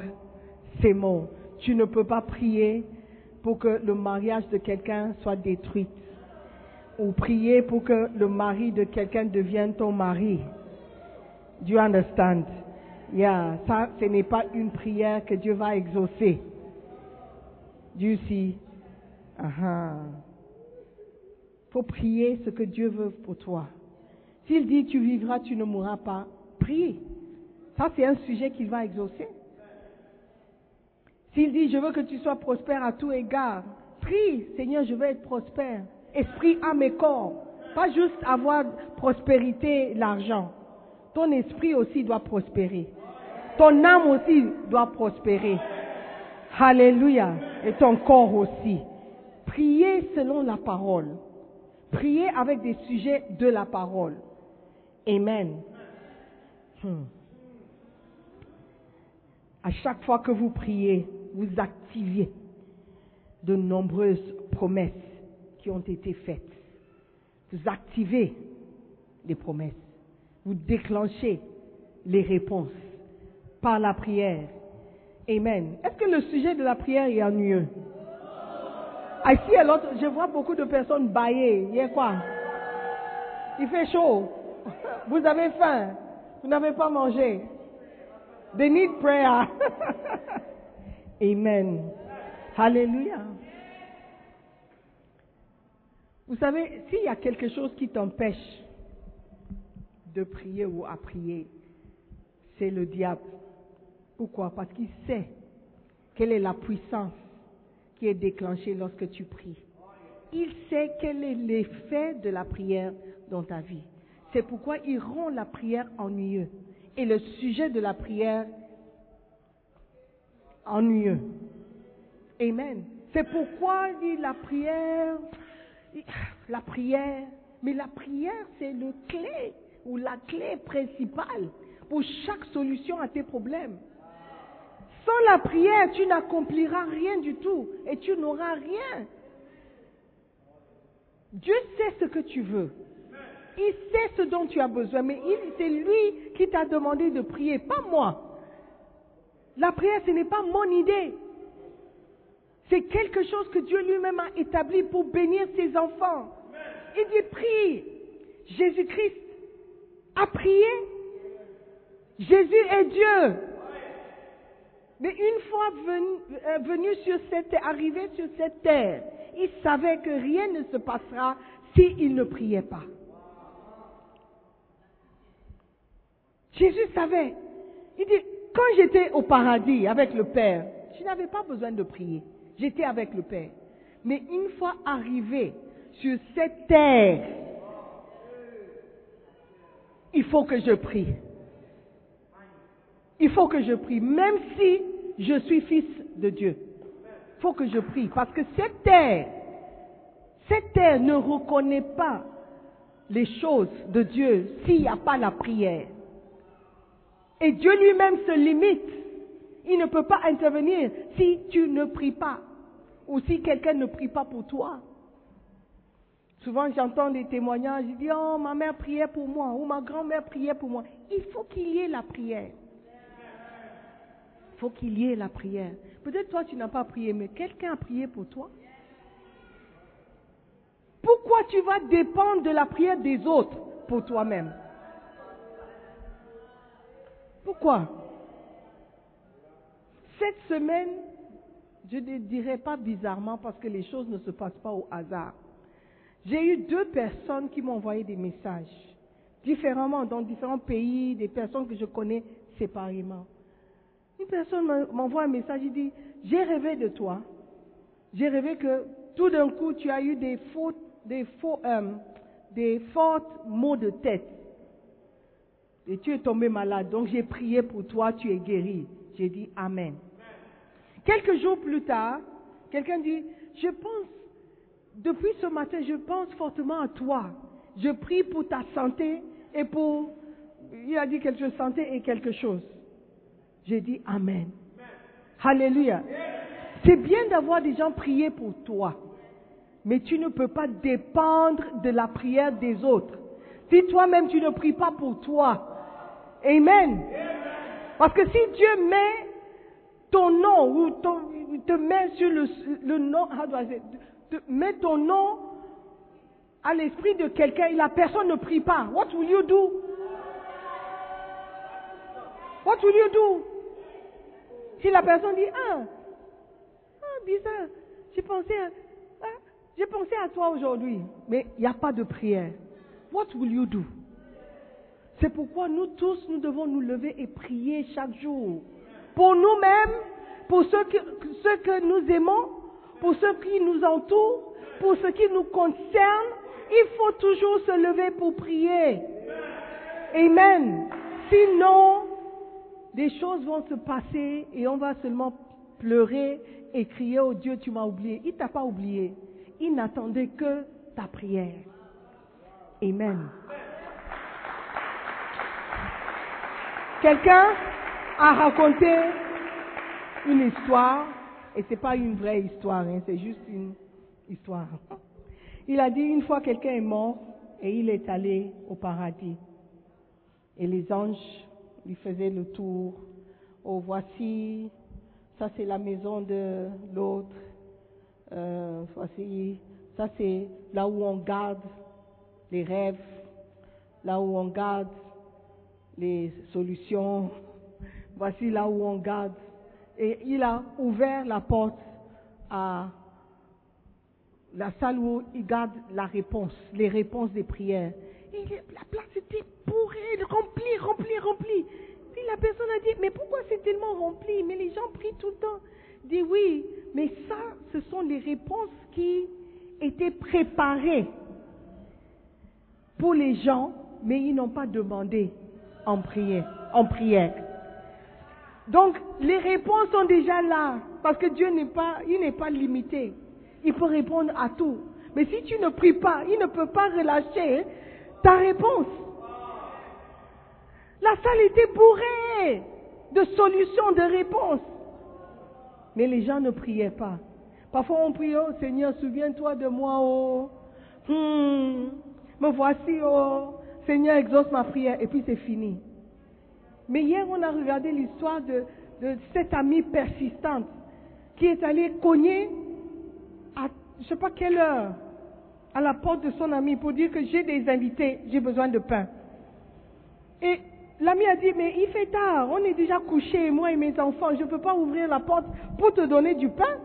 ces mots. Tu ne peux pas prier pour que le mariage de quelqu'un soit détruit ou prier pour que le mari de quelqu'un devienne ton mari. Do you understand? Ça, ce n'est pas une prière que Dieu va exaucer. Dieu si. Ah faut prier ce que Dieu veut pour toi. S'il dit tu vivras, tu ne mourras pas, prie. Ça, c'est un sujet qu'il va exaucer. S'il dit je veux que tu sois prospère à tout égard, prie, Seigneur, je veux être prospère. Esprit, âme et corps. Pas juste avoir prospérité, l'argent. Ton esprit aussi doit prospérer. Ton âme aussi doit prospérer. Alléluia. Et ton corps aussi. Priez selon la parole. Priez avec des sujets de la parole. Amen. Hmm. À chaque fois que vous priez, vous activez de nombreuses promesses ont été faites. Vous activez les promesses. Vous déclenchez les réponses par la prière. Amen. Est-ce que le sujet de la prière est ennuyeux? Ici, à l'autre, je vois beaucoup de personnes bailler. Il y a quoi? Il fait chaud. Vous avez faim. Vous n'avez pas mangé. They need prayer. Amen. Hallelujah. Vous savez, s'il y a quelque chose qui t'empêche de prier ou à prier, c'est le diable. Pourquoi? Parce qu'il sait quelle est la puissance qui est déclenchée lorsque tu pries. Il sait quel est l'effet de la prière dans ta vie. C'est pourquoi il rend la prière ennuyeuse et le sujet de la prière ennuyeux. Amen. C'est pourquoi il dit la prière, la prière, mais la prière c'est le clé ou la clé principale pour chaque solution à tes problèmes. Sans la prière, tu n'accompliras rien du tout et tu n'auras rien. Dieu sait ce que tu veux. Il sait ce dont tu as besoin, mais c'est lui qui t'a demandé de prier, pas moi. La prière, ce n'est pas mon idée. C'est quelque chose que Dieu lui-même a établi pour bénir ses enfants. Il dit, prie. Jésus-Christ a prié. Jésus est Dieu. Mais une fois venu, euh, venu sur cette terre, arrivé sur cette terre, il savait que rien ne se passera s'il ne priait pas. Jésus savait. Il dit, quand j'étais au paradis avec le Père, je n'avais pas besoin de prier. J'étais avec le Père. Mais une fois arrivé sur cette terre, il faut que je prie. Il faut que je prie, même si je suis fils de Dieu. Il faut que je prie, parce que cette terre, cette terre ne reconnaît pas les choses de Dieu s'il n'y a pas la prière. Et Dieu lui-même se limite. Il ne peut pas intervenir si tu ne pries pas ou si quelqu'un ne prie pas pour toi. Souvent, j'entends des témoignages, je dis, oh, ma mère priait pour moi, ou ma grand-mère priait pour moi. Il faut qu'il y ait la prière. Il faut qu'il y ait la prière. Peut-être toi, tu n'as pas prié, mais quelqu'un a prié pour toi. Pourquoi tu vas dépendre de la prière des autres pour toi-même? Pourquoi? Cette semaine, je ne dirais pas bizarrement parce que les choses ne se passent pas au hasard. J'ai eu deux personnes qui m'ont envoyé des messages, différemment, dans différents pays, des personnes que je connais séparément. Une personne m'envoie un message, il dit, j'ai rêvé de toi. J'ai rêvé que tout d'un coup, tu as eu des faux, des faux, euh, des fortes maux de tête. Et tu es tombé malade. Donc j'ai prié pour toi, tu es guéri. J'ai dit Amen. Quelques jours plus tard, quelqu'un dit, je pense, depuis ce matin, je pense fortement à toi. Je prie pour ta santé et pour, il a dit quelque chose, santé et quelque chose. J'ai dit Amen. Alléluia. C'est bien d'avoir des gens prier pour toi, mais tu ne peux pas dépendre de la prière des autres. Si toi-même tu ne pries pas pour toi, Amen. Parce que si Dieu met ton nom ou te met sur le, nom, te met ton nom à l'esprit de quelqu'un et la personne ne prie pas, what will you do? What will you do? Si la personne dit, ah, ah bizarre, j'ai ah, j'ai pensé à toi aujourd'hui, mais il n'y a pas de prière. What will you do? C'est pourquoi nous tous, nous devons nous lever et prier chaque jour. Pour nous-mêmes, pour ceux que, nous aimons, pour ceux qui nous entourent, pour ce qui nous concerne. Il faut toujours se lever pour prier. Amen. Sinon, des choses vont se passer et on va seulement pleurer et crier au Dieu, tu m'as oublié. Il t'a pas oublié. Il n'attendait que ta prière. Amen. Quelqu'un? A raconté une histoire, et c'est pas une vraie histoire, hein, c'est juste une histoire. Il a dit une fois quelqu'un est mort et il est allé au paradis. Et les anges lui faisaient le tour. Oh, voici, ça c'est la maison de l'autre. Euh, voici, ça c'est là où on garde les rêves, là où on garde les solutions. Voici là où on garde. Et il a ouvert la porte à la salle où il garde la réponse, les réponses des prières. Et la place était bourrée, remplie, remplie, remplie. Puis la personne a dit, mais pourquoi c'est tellement rempli? Mais les gens prient tout le temps. Il dit, oui, mais ça, ce sont les réponses qui étaient préparées pour les gens, mais ils n'ont pas demandé en prière. En prière. Donc, les réponses sont déjà là, parce que Dieu n'est pas, il n'est pas limité. Il peut répondre à tout. Mais si tu ne pries pas, il ne peut pas relâcher ta réponse. La salle était bourrée de solutions, de réponses. Mais les gens ne priaient pas. Parfois on prie, oh Seigneur, souviens-toi de moi, oh. Hmm, me voici, oh. Seigneur, exauce ma prière. Et puis c'est fini. Mais hier, on a regardé l'histoire de, cette amie persistante qui est allée cogner à je ne sais pas quelle heure à la porte de son ami pour dire que j'ai des invités, j'ai besoin de pain. Et l'ami a dit, mais il fait tard, on est déjà couché, moi et mes enfants, je ne peux pas ouvrir la porte pour te donner du pain.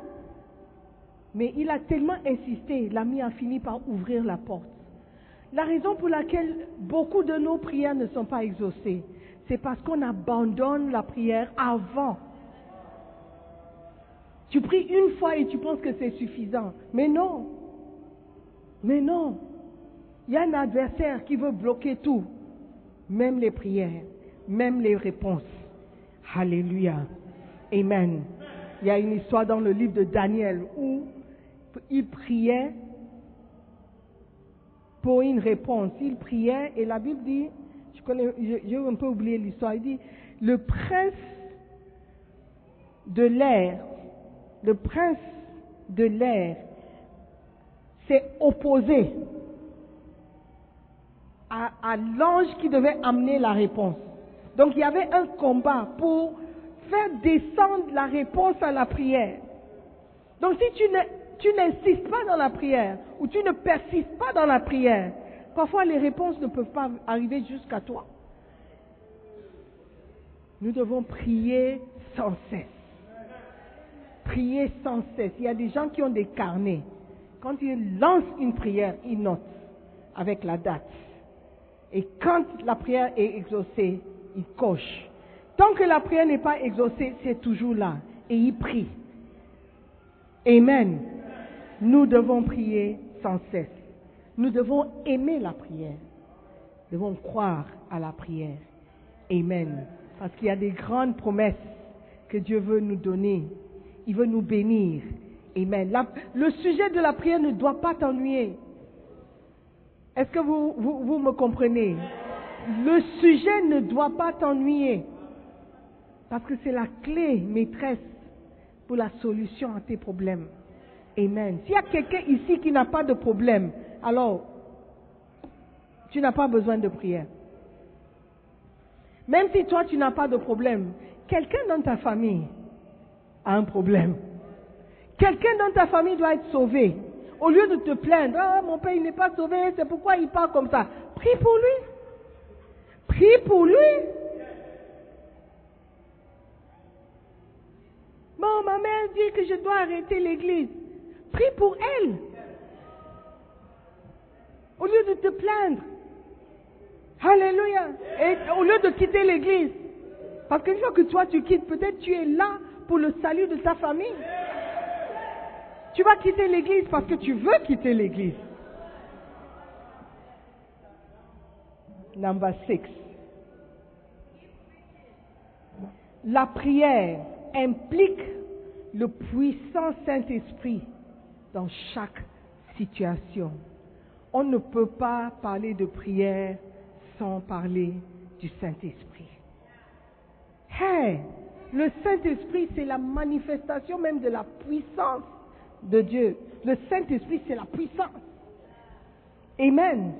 Mais il a tellement insisté, l'ami a fini par ouvrir la porte. La raison pour laquelle beaucoup de nos prières ne sont pas exaucées, c'est parce qu'on abandonne la prière avant. Tu pries une fois et tu penses que c'est suffisant. Mais non. Mais non. Il y a un adversaire qui veut bloquer tout. Même les prières, même les réponses. Alléluia. Amen. Il y a une histoire dans le livre de Daniel où il priait pour une réponse. Il priait et la Bible dit, je connais, j'ai un peu oublié l'histoire, il dit, le prince de l'air, le prince de l'air s'est opposé à, l'ange qui devait amener la réponse. Donc il y avait un combat pour faire descendre la réponse à la prière. Donc si tu tu n'insistes pas dans la prière ou tu ne persistes pas dans la prière, parfois les réponses ne peuvent pas arriver jusqu'à toi. Nous devons prier sans cesse. Prier sans cesse. Il y a des gens qui ont des carnets. Quand ils lancent une prière, ils notent avec la date. Et quand la prière est exaucée, ils cochent. Tant que la prière n'est pas exaucée, c'est toujours là. Et ils prient. Amen. Nous devons prier sans cesse. Nous devons aimer la prière. Nous devons croire à la prière. Amen. Parce qu'il y a des grandes promesses que Dieu veut nous donner. Il veut nous bénir. Amen. le sujet de la prière ne doit pas t'ennuyer. Est-ce que vous, vous, vous me comprenez? Le sujet ne doit pas t'ennuyer. Parce que c'est la clé maîtresse pour la solution à tes problèmes. Amen. S'il y a quelqu'un ici qui n'a pas de problème, alors tu n'as pas besoin de prière. Même si toi tu n'as pas de problème, quelqu'un dans ta famille a un problème. Quelqu'un dans ta famille doit être sauvé. Au lieu de te plaindre, ah, mon père il n'est pas sauvé, c'est pourquoi il parle comme ça. Prie pour lui. Prie pour lui. Bon, ma mère dit que je dois arrêter l'église. Prie pour elle. Au lieu de te plaindre. Alléluia. Et au lieu de quitter l'église. Parce qu'une fois que toi tu quittes, peut-être tu es là pour le salut de ta famille. Tu vas quitter l'église parce que tu veux quitter l'église. Number six. La prière implique le puissant Saint-Esprit dans chaque situation. On ne peut pas parler de prière sans parler du Saint-Esprit. Hey, le Saint-Esprit, c'est la manifestation même de la puissance de Dieu. Le Saint-Esprit, c'est la puissance. Amen.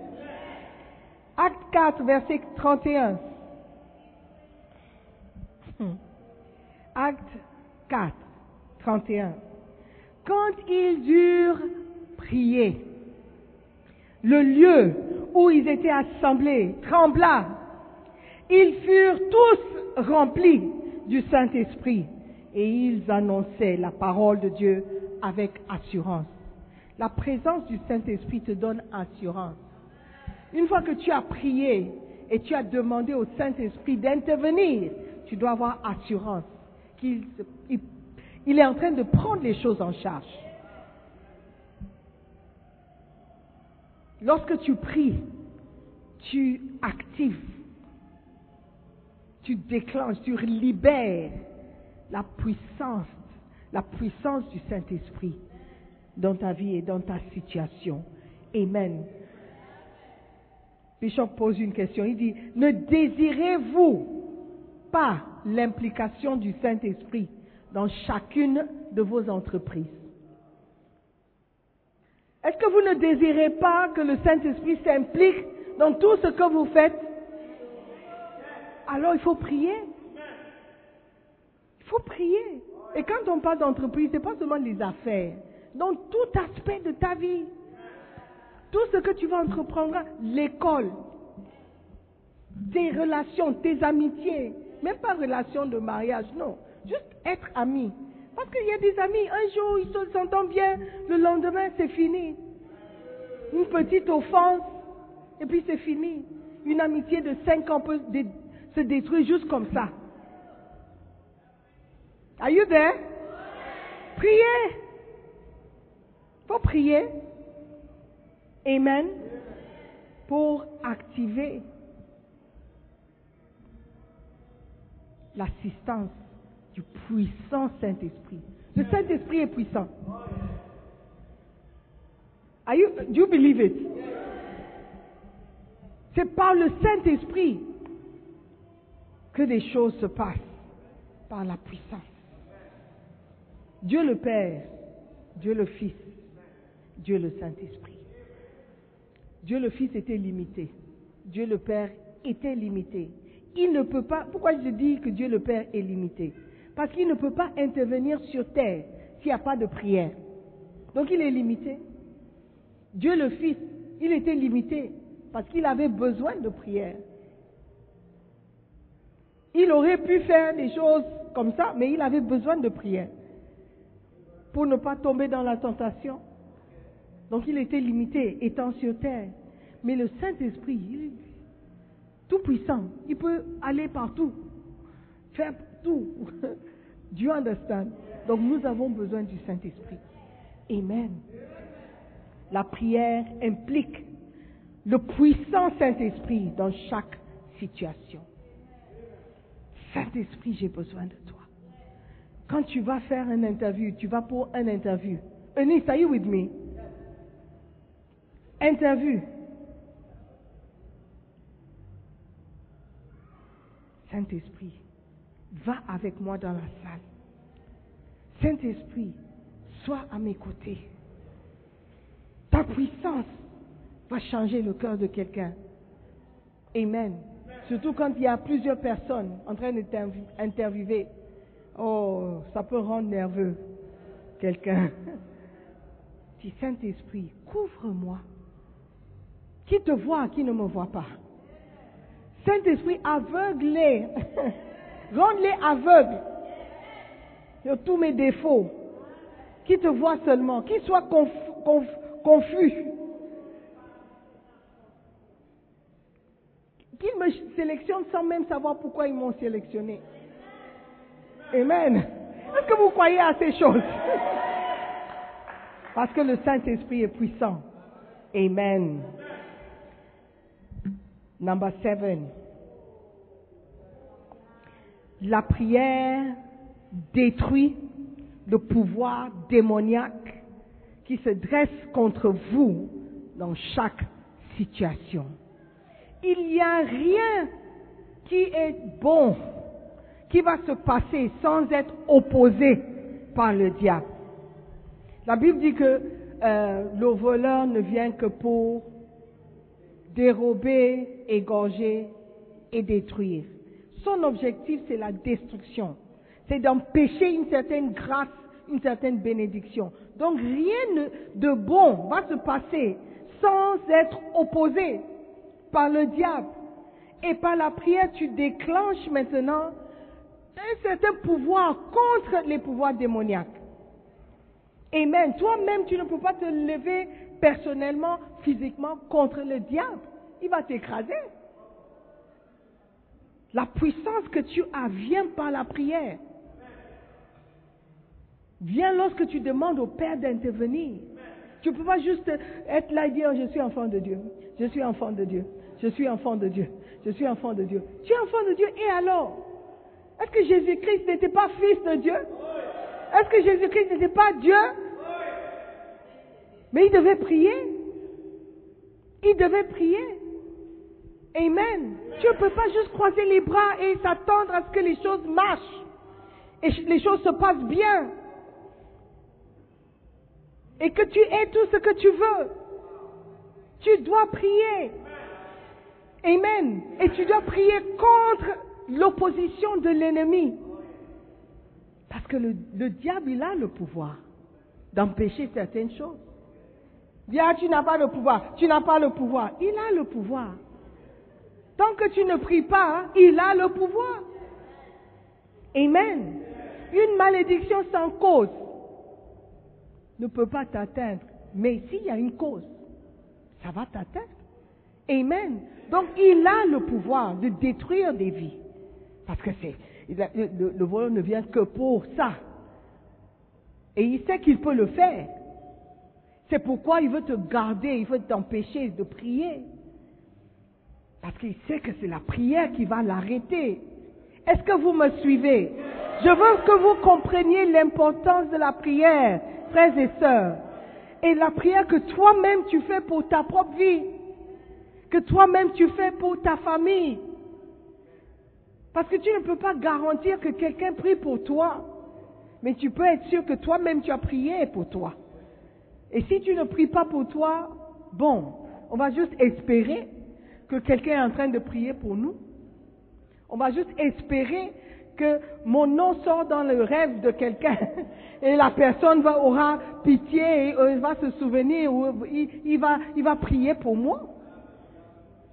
Acte 4, verset 31. Hmm. Acte 4, 31. Quand ils durent prier, le lieu où ils étaient assemblés trembla. Ils furent tous remplis du Saint-Esprit et ils annonçaient la parole de Dieu avec assurance. La présence du Saint-Esprit te donne assurance. Une fois que tu as prié et tu as demandé au Saint-Esprit d'intervenir, tu dois avoir assurance qu'il il, est en train de prendre les choses en charge. Lorsque tu pries, tu actives, tu déclenches, tu libères la puissance, la puissance du Saint-Esprit dans ta vie et dans ta situation. Amen. Bishop pose une question. Il dit, ne désirez-vous pas l'implication du Saint-Esprit dans chacune de vos entreprises? Est-ce que vous ne désirez pas que le Saint-Esprit s'implique dans tout ce que vous faites? Alors il faut prier. Il faut prier. Et quand on parle d'entreprise, ce n'est pas seulement les affaires. Dans tout aspect de ta vie. Tout ce que tu vas entreprendre, l'école, tes relations, tes amitiés, même pas relation de mariage, non. Juste être ami. Parce qu'il y a des amis, un jour ils s'entendent bien, le lendemain c'est fini. Une petite offense, et puis c'est fini. Une amitié de cinq ans peut se détruire juste comme ça. Are you there? Priez. Faut prier. Amen. Pour activer l'assistance du puissant Saint-Esprit. Le Saint-Esprit est puissant. Are you, do you believe it? C'est par le Saint-Esprit que des choses se passent, par la puissance. Dieu le Père, Dieu le Fils, Dieu le Saint-Esprit. Dieu le Fils était limité. Dieu le Père était limité. Il ne peut pas. Pourquoi je dis que Dieu le Père est limité? Parce qu'il ne peut pas intervenir sur terre s'il n'y a pas de prière. Donc il est limité. Dieu le Fils, il était limité parce qu'il avait besoin de prière. Il aurait pu faire des choses comme ça, mais il avait besoin de prière pour ne pas tomber dans la tentation. Donc il était limité, étant sur terre. Mais le Saint-Esprit, il est tout puissant. Il peut aller partout, faire tout. Dieu understand. Donc nous avons besoin du Saint-Esprit. Amen. La prière implique le puissant Saint-Esprit dans chaque situation. Saint-Esprit, j'ai besoin de toi. Quand tu vas faire une interview, tu vas pour un interview. Eunice, are you with me? Interview. Saint-Esprit, va avec moi dans la salle. Saint-Esprit, sois à mes côtés. Ta puissance va changer le cœur de quelqu'un. Amen. Surtout quand il y a plusieurs personnes en train d'interviewer. Oh, ça peut rendre nerveux quelqu'un. Dis Saint-Esprit, couvre-moi. Qui te voit, qui ne me voit pas? Saint-Esprit, aveugle-les. Rends-les aveugles. de tous mes défauts, qui te voit seulement, qui soit conf- conf- confus, qu'ils me sélectionnent sans même savoir pourquoi ils m'ont sélectionné. Amen. Est-ce que vous croyez à ces choses? Parce que le Saint-Esprit est puissant. Amen. Number seven. La prière détruit le pouvoir démoniaque qui se dresse contre vous dans chaque situation. Il n'y a rien qui est bon, qui va se passer sans être opposé par le diable. La Bible dit que euh, le voleur ne vient que pour dérober, égorger et détruire. Son objectif, c'est la destruction. C'est d'empêcher une certaine grâce, une certaine bénédiction. Donc rien de bon va se passer sans être opposé par le diable. Et par la prière, tu déclenches maintenant un certain pouvoir contre les pouvoirs démoniaques. Amen. Toi-même, tu ne peux pas te lever personnellement, physiquement contre le diable. Il va t'écraser. La puissance que tu as vient par la prière. Vient lorsque tu demandes au Père d'intervenir. Tu ne peux pas juste être là et dire je suis enfant de Dieu, je suis enfant de Dieu, je suis enfant de Dieu, je suis enfant de Dieu. Tu es enfant de Dieu et alors? Est-ce que Jésus-Christ n'était pas fils de Dieu? Est-ce que Jésus-Christ n'était pas Dieu? Mais il devait prier. Il devait prier. Amen. Tu ne peux pas juste croiser les bras et s'attendre à ce que les choses marchent et les choses se passent bien et que tu aies tout ce que tu veux. Tu dois prier. Amen. Et tu dois prier contre l'opposition de l'ennemi. Parce que le, le diable, il a le pouvoir d'empêcher certaines choses. Dis, ah, tu n'as pas le pouvoir, tu n'as pas le pouvoir. Il a le pouvoir. Tant que tu ne pries pas, il a le pouvoir. Amen. Une malédiction sans cause ne peut pas t'atteindre. Mais s'il y a une cause, ça va t'atteindre. Amen. Donc il a le pouvoir de détruire des vies. Parce que c'est le- le voleur ne vient que pour ça. Et il sait qu'il peut le faire. C'est pourquoi il veut te garder, il veut t'empêcher de prier. Parce qu'il sait que c'est la prière qui va l'arrêter. Est-ce que vous me suivez? Je veux que vous compreniez l'importance de la prière, frères et sœurs. Et la prière que toi-même tu fais pour ta propre vie. Que toi-même tu fais pour ta famille. Parce que tu ne peux pas garantir que quelqu'un prie pour toi. Mais tu peux être sûr que toi-même tu as prié pour toi. Et si tu ne pries pas pour toi, bon, on va juste espérer que quelqu'un est en train de prier pour nous. On va juste espérer que mon nom sort dans le rêve de quelqu'un et la personne va, aura pitié et euh, va se souvenir ou il, il va, prier pour moi.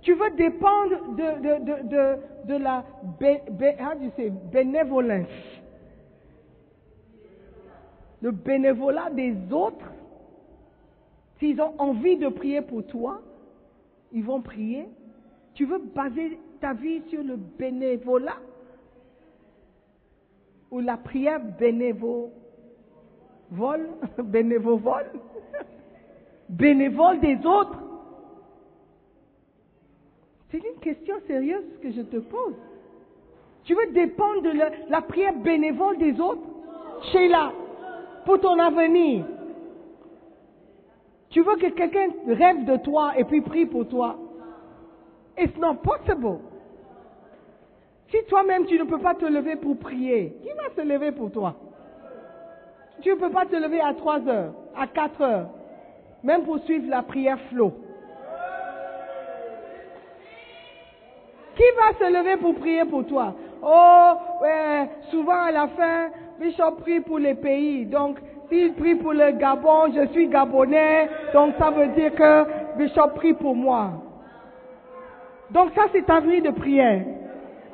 Tu veux dépendre de, de, de, de, de la say, bénévolence, le bénévolat des autres. S'ils ont envie de prier pour toi, ils vont prier. Tu veux baser ta vie sur le bénévolat ou la prière bénévole, bénévole, bénévole des autres? C'est une question sérieuse que je te pose. Tu veux dépendre de la, la prière bénévole des autres? Sheila, pour ton avenir. Tu veux que quelqu'un rêve de toi et puis prie pour toi. It's not possible. Si toi-même tu ne peux pas te lever pour prier, qui va se lever pour toi? Tu ne peux pas te lever à 3 heures, à 4 heures, même pour suivre la prière flow. Qui va se lever pour prier pour toi? Oh, ouais, souvent à la fin, Bishop prie pour les pays. Donc, s'il prie pour le Gabon, je suis Gabonais, donc ça veut dire que Bishop prie pour moi. Donc ça, c'est ta vie de prière.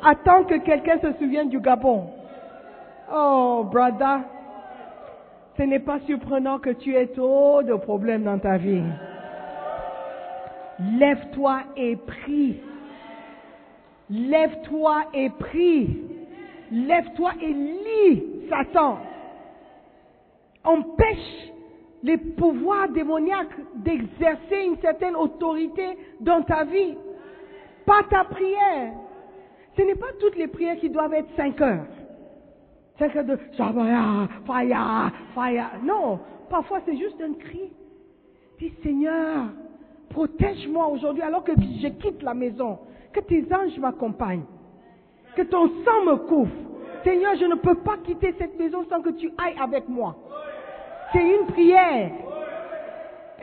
Attends que quelqu'un se souvienne du Gabon. Oh, brother, ce n'est pas surprenant que tu aies trop de problèmes dans ta vie. Lève-toi et prie. Lève-toi et prie. Lève-toi et lis Satan. Empêche les pouvoirs démoniaques d'exercer une certaine autorité dans ta vie. Pas ta prière. Ce n'est pas toutes les prières qui doivent être 5 heures. 5 heures de Shabaya, fire, fire. Non, parfois c'est juste un cri. Dis Seigneur, protège-moi aujourd'hui alors que je quitte la maison. Que tes anges m'accompagnent. Que ton sang me couvre. Seigneur, je ne peux pas quitter cette maison sans que tu ailles avec moi. C'est une prière.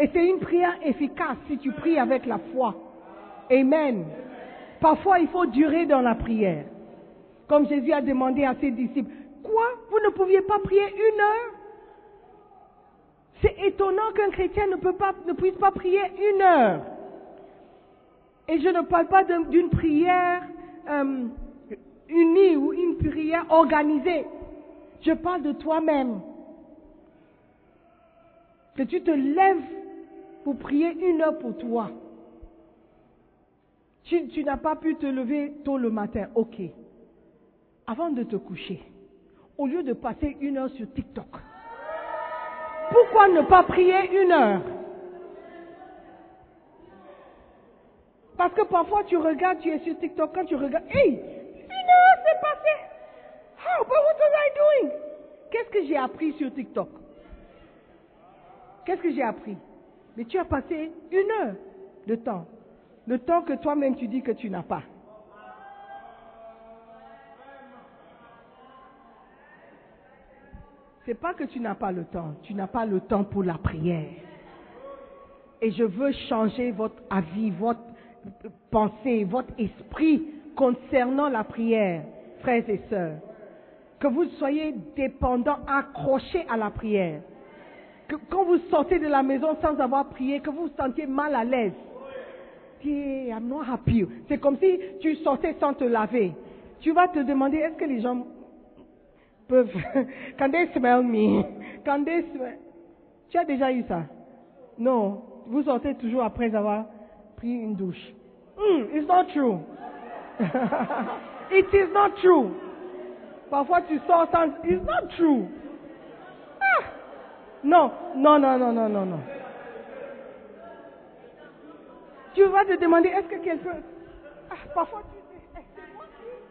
Et c'est une prière efficace si tu pries avec la foi. Amen. Parfois, il faut durer dans la prière. Comme Jésus a demandé à ses disciples, quoi? Vous ne pouviez pas prier une heure? C'est étonnant qu'un chrétien ne, puisse pas prier une heure. Et je ne parle pas d'une prière euh, unie ou une prière organisée. Je parle de toi-même. Que tu te lèves pour prier une heure pour toi. Tu, n'as pas pu te lever tôt le matin. Ok. Avant de te coucher, au lieu de passer une heure sur TikTok, pourquoi ne pas prier une heure? Parce que parfois tu regardes, tu es sur TikTok, quand tu regardes, hey, une heure c'est passé. How, but what was I doing? Qu'est-ce que j'ai appris sur TikTok? Qu'est-ce que j'ai appris? Mais tu as passé une heure de temps. Le temps que toi-même tu dis que tu n'as pas. C'est pas que tu n'as pas le temps, tu n'as pas le temps pour la prière. Et je veux changer votre avis, votre pensée, votre esprit concernant la prière, frères et sœurs. Que vous soyez dépendants, accrochés à la prière. Que quand vous sortez de la maison sans avoir prié, que vous vous sentiez mal à l'aise. Yeah, I'm not happy. C'est comme si tu sortais sans te laver. Tu vas te demander, est-ce que les gens peuvent, quand they smell me, quand they smell, tu as déjà eu ça? Non. Vous sortez toujours après avoir pris une douche. Hmm, it's not true. It is not true. Parfois tu sors sans, it's not true. Ah. Non, non, non, non, non, non, non. Tu vas te demander, est-ce que quelqu'un... Ah, parfois tu dis, est-ce que moi c'est?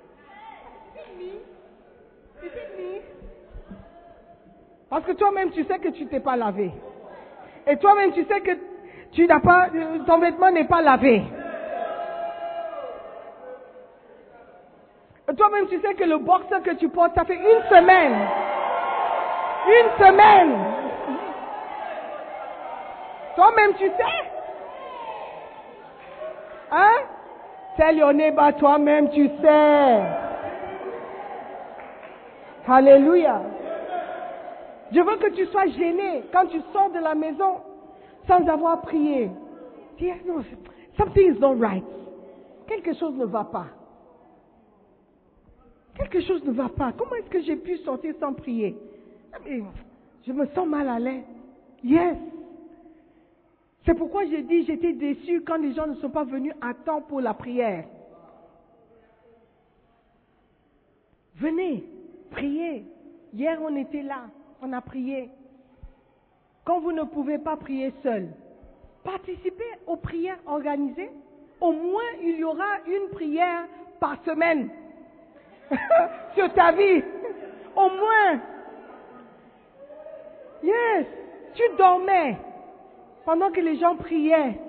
Parce que toi-même tu sais que tu t'es pas lavé. Et toi-même tu sais que tu n'as pas, ton vêtement n'est pas lavé. Et toi-même tu sais que le boxer que tu portes, ça fait une semaine. Une semaine. Toi-même tu sais. Hein? Tell your neighbor, toi-même tu sais. Alléluia. Je veux que tu sois gêné quand tu sors de la maison sans avoir prié. Dis, no, something is not right. Quelque chose ne va pas. Quelque chose ne va pas. Comment est-ce que j'ai pu sortir sans prier? Mais je me sens mal à l'aise. Yes. C'est pourquoi j'ai dit j'étais déçu quand les gens ne sont pas venus à temps pour la prière. Venez, priez. Hier, on était là, on a prié. Quand vous ne pouvez pas prier seul, participez aux prières organisées. Au moins, il y aura une prière par semaine sur ta vie. Au moins. Yes, tu dormais pendant que les gens priaient.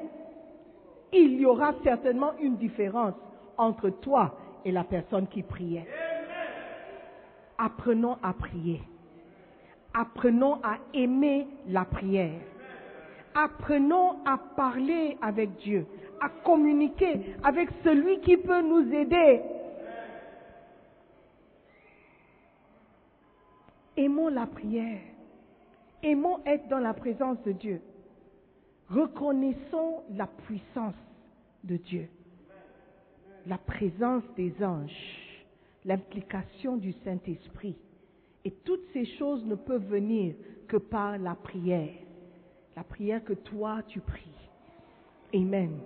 Il y aura certainement une différence entre toi et la personne qui priait. Apprenons à prier. Apprenons à aimer la prière. Apprenons à parler avec Dieu, à communiquer avec celui qui peut nous aider. Aimons la prière. Aimons être dans la présence de Dieu. Reconnaissons la puissance de Dieu, la présence des anges, l'implication du Saint-Esprit Et toutes ces choses ne peuvent venir que par la prière. La prière que toi, tu pries. Amen.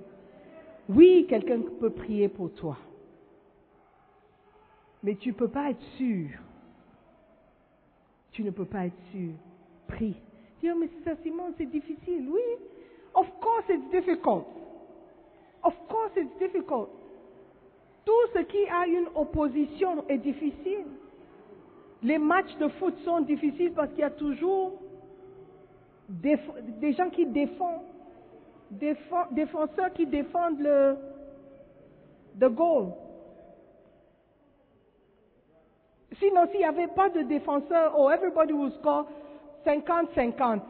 Oui, quelqu'un peut prier pour toi. Mais tu ne peux pas être sûr. Tu ne peux pas être sûr. Prie. Dis, oh, mais c'est ça, Simon, c'est difficile. Oui. Of course it's difficult. Of course it's difficult. Tout ce qui a une opposition est difficile. Les matchs de foot sont difficiles parce qu'il y a toujours des, des gens qui défendent, défend- défenseurs qui défendent le the goal. Sinon, s'il n'y avait pas de défenseur, oh, everybody would score 50-50.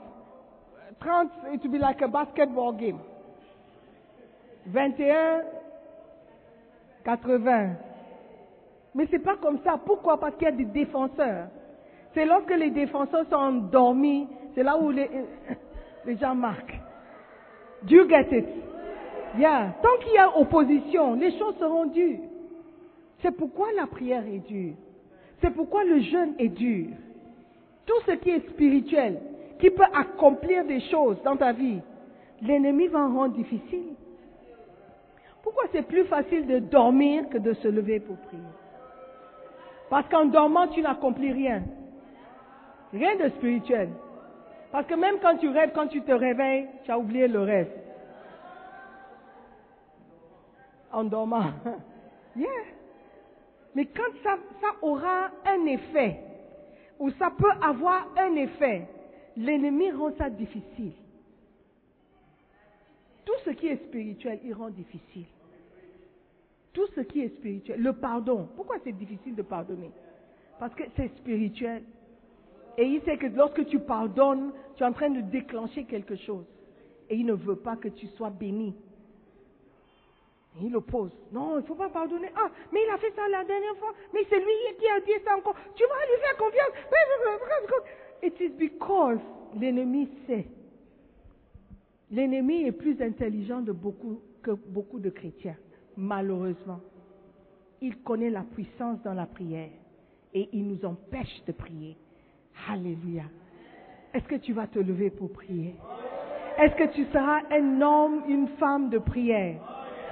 30, it would be like a basketball game. 21, 80. Mais c'est pas comme ça. Pourquoi? Parce qu'il y a des défenseurs. C'est lorsque les défenseurs sont endormis, c'est là où les, les gens marquent. Do you get it? Yeah. Tant qu'il y a opposition, les choses seront dures. C'est pourquoi la prière est dure. C'est pourquoi le jeûne est dur. Tout ce qui est spirituel, qui peut accomplir des choses dans ta vie, l'ennemi va en rendre difficile. Pourquoi c'est plus facile de dormir que de se lever pour prier? Parce qu'en dormant, tu n'accomplis rien. Rien de spirituel. Parce que même quand tu rêves, quand tu te réveilles, tu as oublié le rêve. En dormant. Yeah. Mais quand ça, ça aura un effet, ou ça peut avoir un effet, l'ennemi rend ça difficile. Tout ce qui est spirituel, il rend difficile. Tout ce qui est spirituel. Le pardon. Pourquoi c'est difficile de pardonner? Parce que c'est spirituel. Et il sait que lorsque tu pardonnes, tu es en train de déclencher quelque chose. Et il ne veut pas que tu sois béni. Il oppose. Non, il ne faut pas pardonner. Ah, mais il a fait ça la dernière fois. Mais c'est lui qui a dit ça encore. Tu vas lui faire confiance. It is because l'ennemi sait. L'ennemi est plus intelligent que beaucoup de chrétiens, malheureusement. Il connaît la puissance dans la prière et il nous empêche de prier. Alléluia. Est-ce que tu vas te lever pour prier? Est-ce que tu seras un homme, une femme de prière?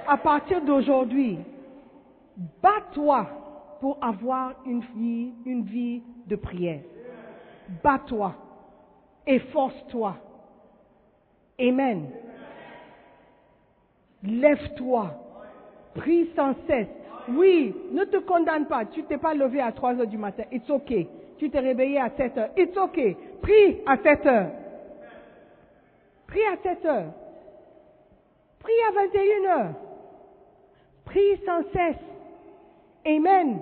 À partir d'aujourd'hui, bats-toi pour avoir une vie, une vie de prière. Bats-toi. Efforce-toi. Amen. Lève-toi. Prie sans cesse. Oui, ne te condamne pas. Tu t'es pas levé à 3 heures du matin. It's okay. Tu t'es réveillé à 7 heures. It's okay. Prie à 7 heures. Prie à 7 heures. Prie à 21 heures. Prie sans cesse. Amen.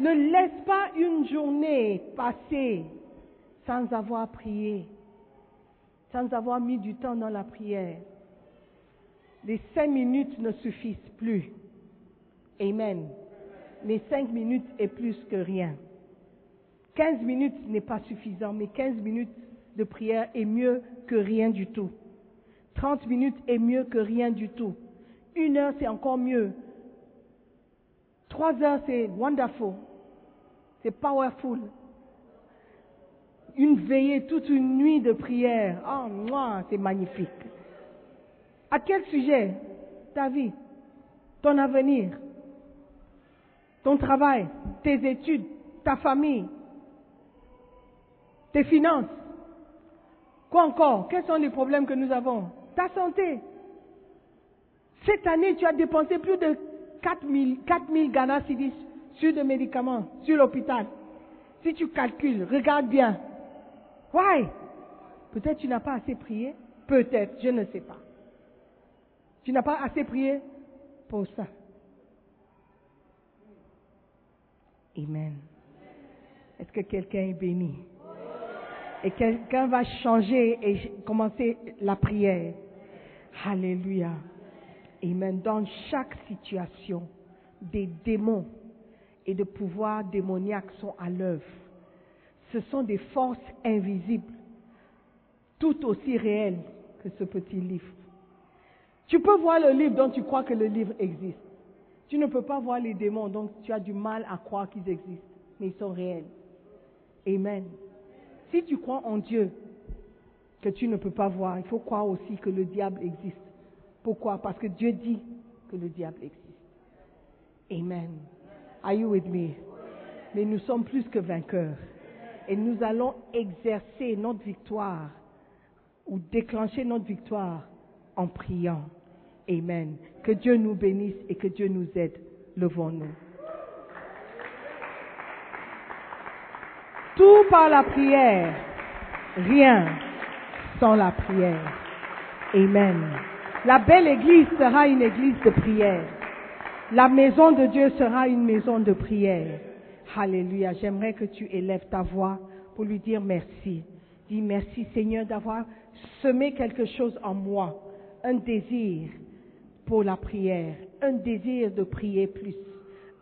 Ne laisse pas une journée passer sans avoir prié, sans avoir mis du temps dans la prière. Les cinq minutes ne suffisent plus. Amen. Les cinq minutes est plus que rien. 15 minutes n'est pas suffisant, mais 15 minutes de prière est mieux que rien du tout. 30 minutes est mieux que rien du tout. Une heure, c'est encore mieux. Trois heures, c'est wonderful. C'est powerful. Une veillée, toute une nuit de prière. Oh, moi, c'est magnifique. À quel sujet Ta vie, ton avenir, ton travail, tes études, ta famille, tes finances? Quoi encore? Quels sont les problèmes que nous avons? Ta santé? Cette année, tu as dépensé plus de 4 000, 4 000 Ghana cedis sur des médicaments, sur l'hôpital. Si tu calcules, regarde bien. Why? Peut-être tu n'as pas assez prié? Peut-être, je ne sais pas. Tu n'as pas assez prié pour ça. Amen. Est-ce que quelqu'un est béni? Et quelqu'un va changer et commencer la prière. Alléluia. Amen. Dans chaque situation, des démons et de pouvoirs démoniaques sont à l'œuvre. Ce sont des forces invisibles, tout aussi réelles que ce petit livre. Tu peux voir le livre dont tu crois que le livre existe. Tu ne peux pas voir les démons, donc tu as du mal à croire qu'ils existent, mais ils sont réels. Amen. Si tu crois en Dieu, que tu ne peux pas voir, il faut croire aussi que le diable existe. Pourquoi? Parce que Dieu dit que le diable existe. Amen. Are you with me? Mais nous sommes plus que vainqueurs. Et nous allons exercer notre victoire ou déclencher notre victoire en priant. Amen. Que Dieu nous bénisse et que Dieu nous aide. Levons-nous. Tout par la prière, rien sans la prière. Amen. La belle église sera une église de prière. La maison de Dieu sera une maison de prière. Alléluia. J'aimerais que tu élèves ta voix pour lui dire merci. Dis merci Seigneur d'avoir semé quelque chose en moi, un désir pour la prière, un désir de prier plus,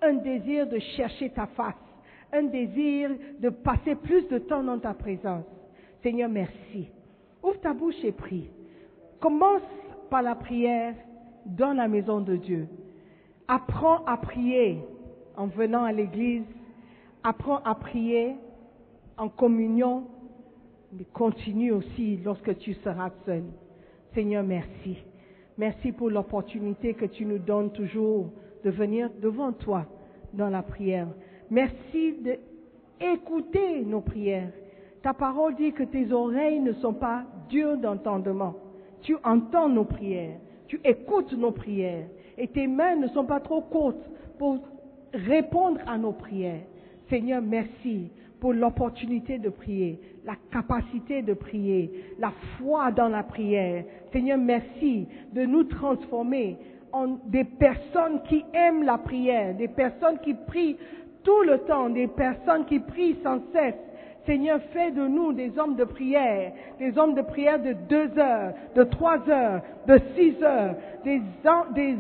un désir de chercher ta face, un désir de passer plus de temps dans ta présence. Seigneur, merci. Ouvre ta bouche et prie. Commence la prière dans la maison de Dieu. Apprends à prier en venant à l'église. Apprends à prier en communion. Mais continue aussi lorsque tu seras seul. Seigneur, merci. Merci pour l'opportunité que tu nous donnes toujours de venir devant toi dans la prière. Merci d'écouter nos prières. Ta parole dit que tes oreilles ne sont pas dures d'entendement. Tu entends nos prières. Tu écoutes nos prières. Et tes mains ne sont pas trop courtes pour répondre à nos prières. Seigneur, merci pour l'opportunité de prier, la capacité de prier, la foi dans la prière. Seigneur, merci de nous transformer en des personnes qui aiment la prière, des personnes qui prient tout le temps, des personnes qui prient sans cesse. Seigneur, fais de nous des hommes de prière, des hommes de prière de deux heures, de trois heures, de six heures, des,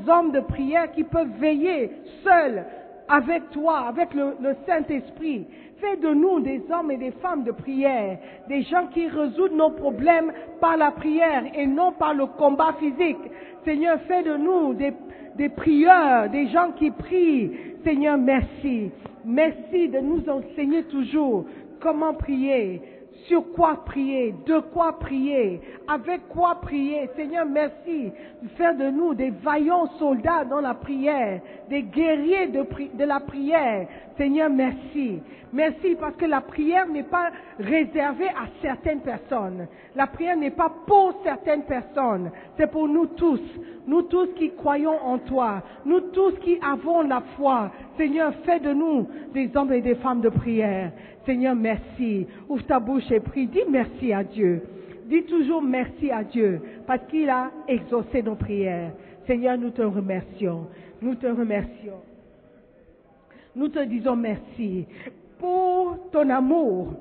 hommes de prière qui peuvent veiller seuls avec toi, avec le, Saint-Esprit. Fais de nous des hommes et des femmes de prière, des gens qui résoudent nos problèmes par la prière et non par le combat physique. Seigneur, fais de nous des prieurs, des gens qui prient. Seigneur, merci. Merci de nous enseigner toujours comment prier, sur quoi prier, de quoi prier, avec quoi prier. Seigneur, merci de faire de nous des vaillants soldats dans la prière, des guerriers de, de la prière. Seigneur, merci. Merci parce que la prière n'est pas réservée à certaines personnes. La prière n'est pas pour certaines personnes. C'est pour nous tous. Nous tous qui croyons en toi. Nous tous qui avons la foi. Seigneur, fais de nous des hommes et des femmes de prière. Seigneur, merci. Ouvre ta bouche et prie. Dis merci à Dieu. Dis toujours merci à Dieu parce qu'il a exaucé nos prières. Seigneur, nous te remercions. Nous te remercions. Nous te disons merci pour ton amour,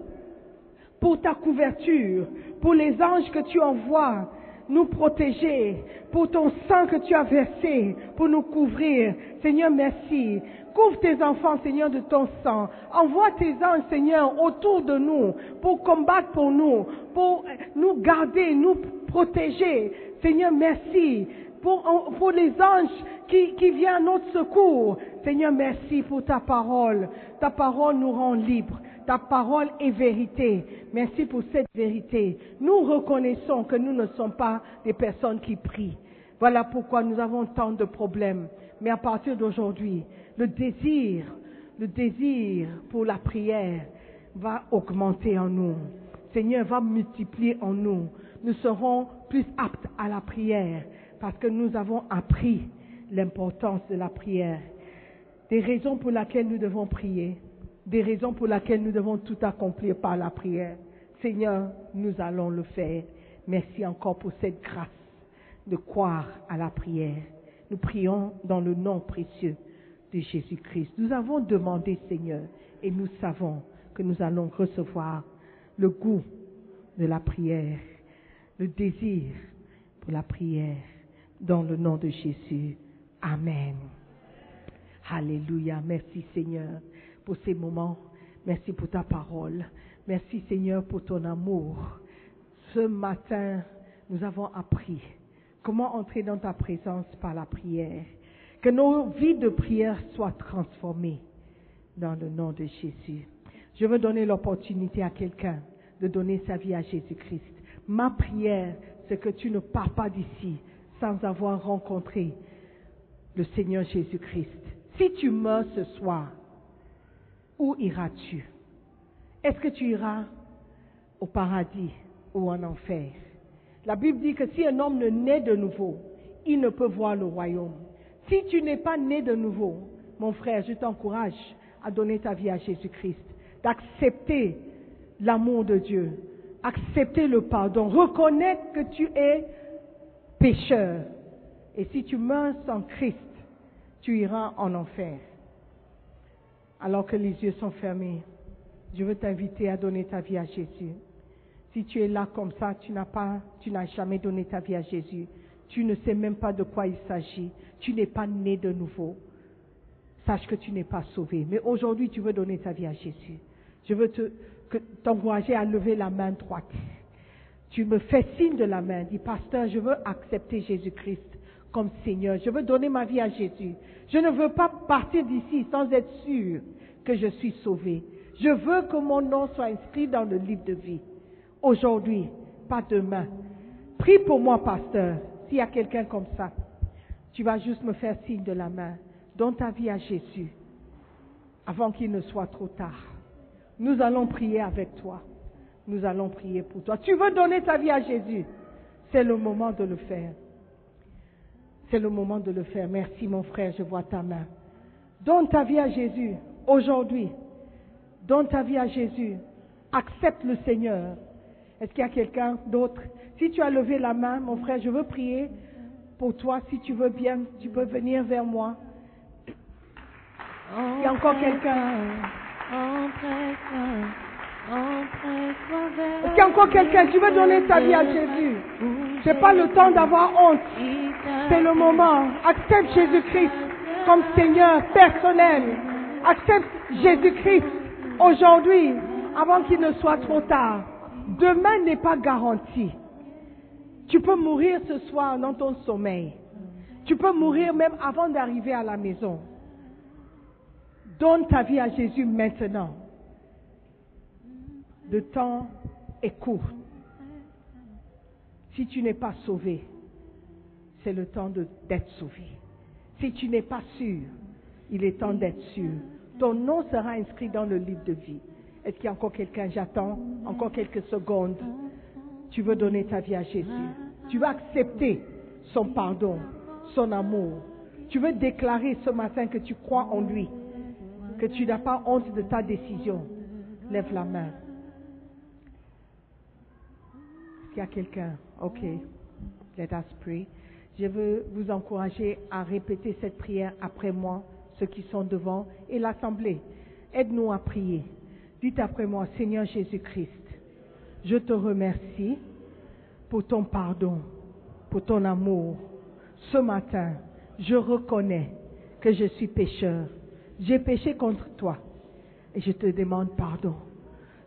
pour ta couverture, pour les anges que tu envoies nous protéger, pour ton sang que tu as versé, pour nous couvrir. Seigneur, merci. Couvre tes enfants, Seigneur, de ton sang. Envoie tes anges, Seigneur, autour de nous, pour combattre pour nous, pour nous garder, nous protéger. Seigneur, merci. Pour, pour les anges qui, qui viennent à notre secours. Seigneur, merci pour ta parole. Ta parole nous rend libres. Ta parole est vérité. Merci pour cette vérité. Nous reconnaissons que nous ne sommes pas des personnes qui prient. Voilà pourquoi nous avons tant de problèmes. Mais à partir d'aujourd'hui, le désir, le désir pour la prière va augmenter en nous. Seigneur va multiplier en nous. Nous serons plus aptes à la prière parce que nous avons appris l'importance de la prière. Des raisons pour lesquelles nous devons prier, des raisons pour lesquelles nous devons tout accomplir par la prière. Seigneur, nous allons le faire. Merci encore pour cette grâce de croire à la prière. Nous prions dans le nom précieux Jésus-Christ. Nous avons demandé, Seigneur, et nous savons que nous allons recevoir le goût de la prière, le désir pour la prière, dans le nom de Jésus. Amen. Alléluia. Merci Seigneur pour ces moments. Merci pour ta parole. Merci Seigneur pour ton amour. Ce matin, nous avons appris comment entrer dans ta présence par la prière. Que nos vies de prière soient transformées dans le nom de Jésus. Je veux donner l'opportunité à quelqu'un de donner sa vie à Jésus-Christ. Ma prière, c'est que tu ne pars pas d'ici sans avoir rencontré le Seigneur Jésus-Christ. Si tu meurs ce soir, où iras-tu? Est-ce que tu iras au paradis ou en enfer? La Bible dit que si un homme ne naît de nouveau, il ne peut voir le royaume. Si tu n'es pas né de nouveau, mon frère, je t'encourage à donner ta vie à Jésus-Christ, d'accepter l'amour de Dieu, accepter le pardon, reconnaître que tu es pécheur. Et si tu meurs sans Christ, tu iras en enfer. Alors que les yeux sont fermés, je veux t'inviter à donner ta vie à Jésus. Si tu es là comme ça, tu n'as pas, tu n'as jamais donné ta vie à Jésus. Tu ne sais même pas de quoi il s'agit. Tu n'es pas né de nouveau. Sache que tu n'es pas sauvé. Mais aujourd'hui, tu veux donner ta vie à Jésus. Je veux t'encourager à lever la main droite. Tu me fais signe de la main. Dis, pasteur, je veux accepter Jésus-Christ comme Seigneur. Je veux donner ma vie à Jésus. Je ne veux pas partir d'ici sans être sûr que je suis sauvé. Je veux que mon nom soit inscrit dans le livre de vie. Aujourd'hui, pas demain. Prie pour moi, pasteur. S'il y a quelqu'un comme ça, tu vas juste me faire signe de la main. Donne ta vie à Jésus avant qu'il ne soit trop tard. Nous allons prier avec toi. Nous allons prier pour toi. Tu veux donner ta vie à Jésus? C'est le moment de le faire. C'est le moment de le faire. Merci mon frère, je vois ta main. Donne ta vie à Jésus aujourd'hui. Donne ta vie à Jésus. Accepte le Seigneur. Est-ce qu'il y a quelqu'un d'autre? Si tu as levé la main, mon frère, je veux prier pour toi. Si tu veux bien, tu peux venir vers moi. Il y a encore quelqu'un? Est-ce qu'il y a encore quelqu'un? Tu veux donner ta vie à Jésus? J'ai pas le temps d'avoir honte. C'est le moment. Accepte Jésus-Christ comme Seigneur personnel. Accepte Jésus-Christ aujourd'hui avant qu'il ne soit trop tard. Demain n'est pas garanti. Tu peux mourir ce soir dans ton sommeil. Tu peux mourir même avant d'arriver à la maison. Donne ta vie à Jésus maintenant. Le temps est court. Si tu n'es pas sauvé, c'est le temps d'être sauvé. Si tu n'es pas sûr, il est temps d'être sûr. Ton nom sera inscrit dans le livre de vie. Est-ce qu'il y a encore quelqu'un? J'attends encore quelques secondes. Tu veux donner ta vie à Jésus. Tu veux accepter son pardon, son amour. Tu veux déclarer ce matin que tu crois en lui, que tu n'as pas honte de ta décision. Lève la main. Est-ce qu'il y a quelqu'un? Ok. Let us pray. Je veux vous encourager à répéter cette prière après moi, ceux qui sont devant, et l'Assemblée. Aide-nous à prier. Dites après moi, Seigneur Jésus-Christ, je te remercie pour ton pardon, pour ton amour. Ce matin, je reconnais que je suis pécheur. J'ai péché contre toi et je te demande pardon.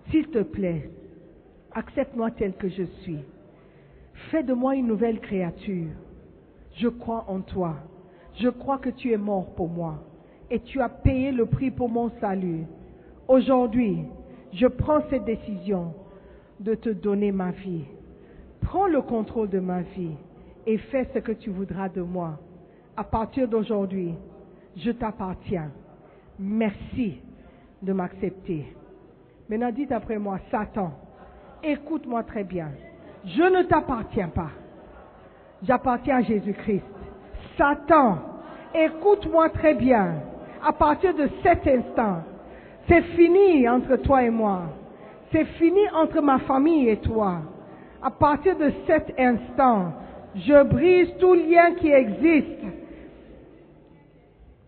S'il te plaît, accepte-moi tel que je suis. Fais de moi une nouvelle créature. Je crois en toi. Je crois que tu es mort pour moi et tu as payé le prix pour mon salut. Aujourd'hui, je prends cette décision de te donner ma vie. Prends le contrôle de ma vie et fais ce que tu voudras de moi. À partir d'aujourd'hui, je t'appartiens. Merci de m'accepter. Maintenant, dites après moi, Satan, écoute-moi très bien. Je ne t'appartiens pas. J'appartiens à Jésus-Christ. Satan, écoute-moi très bien. À partir de cet instant, c'est fini entre toi et moi. C'est fini entre ma famille et toi. À partir de cet instant, je brise tout lien qui existe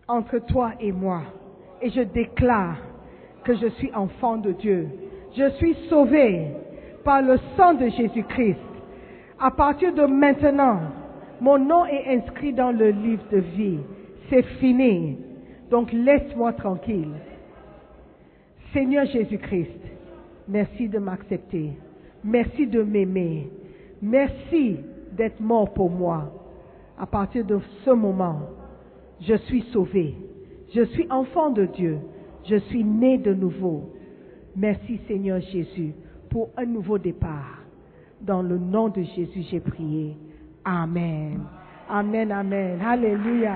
entre toi et moi. Et je déclare que je suis enfant de Dieu. Je suis sauvé par le sang de Jésus-Christ. À partir de maintenant, mon nom est inscrit dans le livre de vie. C'est fini. Donc laisse-moi tranquille. Seigneur Jésus-Christ, merci de m'accepter. Merci de m'aimer. Merci d'être mort pour moi. À partir de ce moment, je suis sauvé. Je suis enfant de Dieu. Je suis né de nouveau. Merci Seigneur Jésus pour un nouveau départ. Dans le nom de Jésus, j'ai prié. Amen. Amen, amen. Alléluia.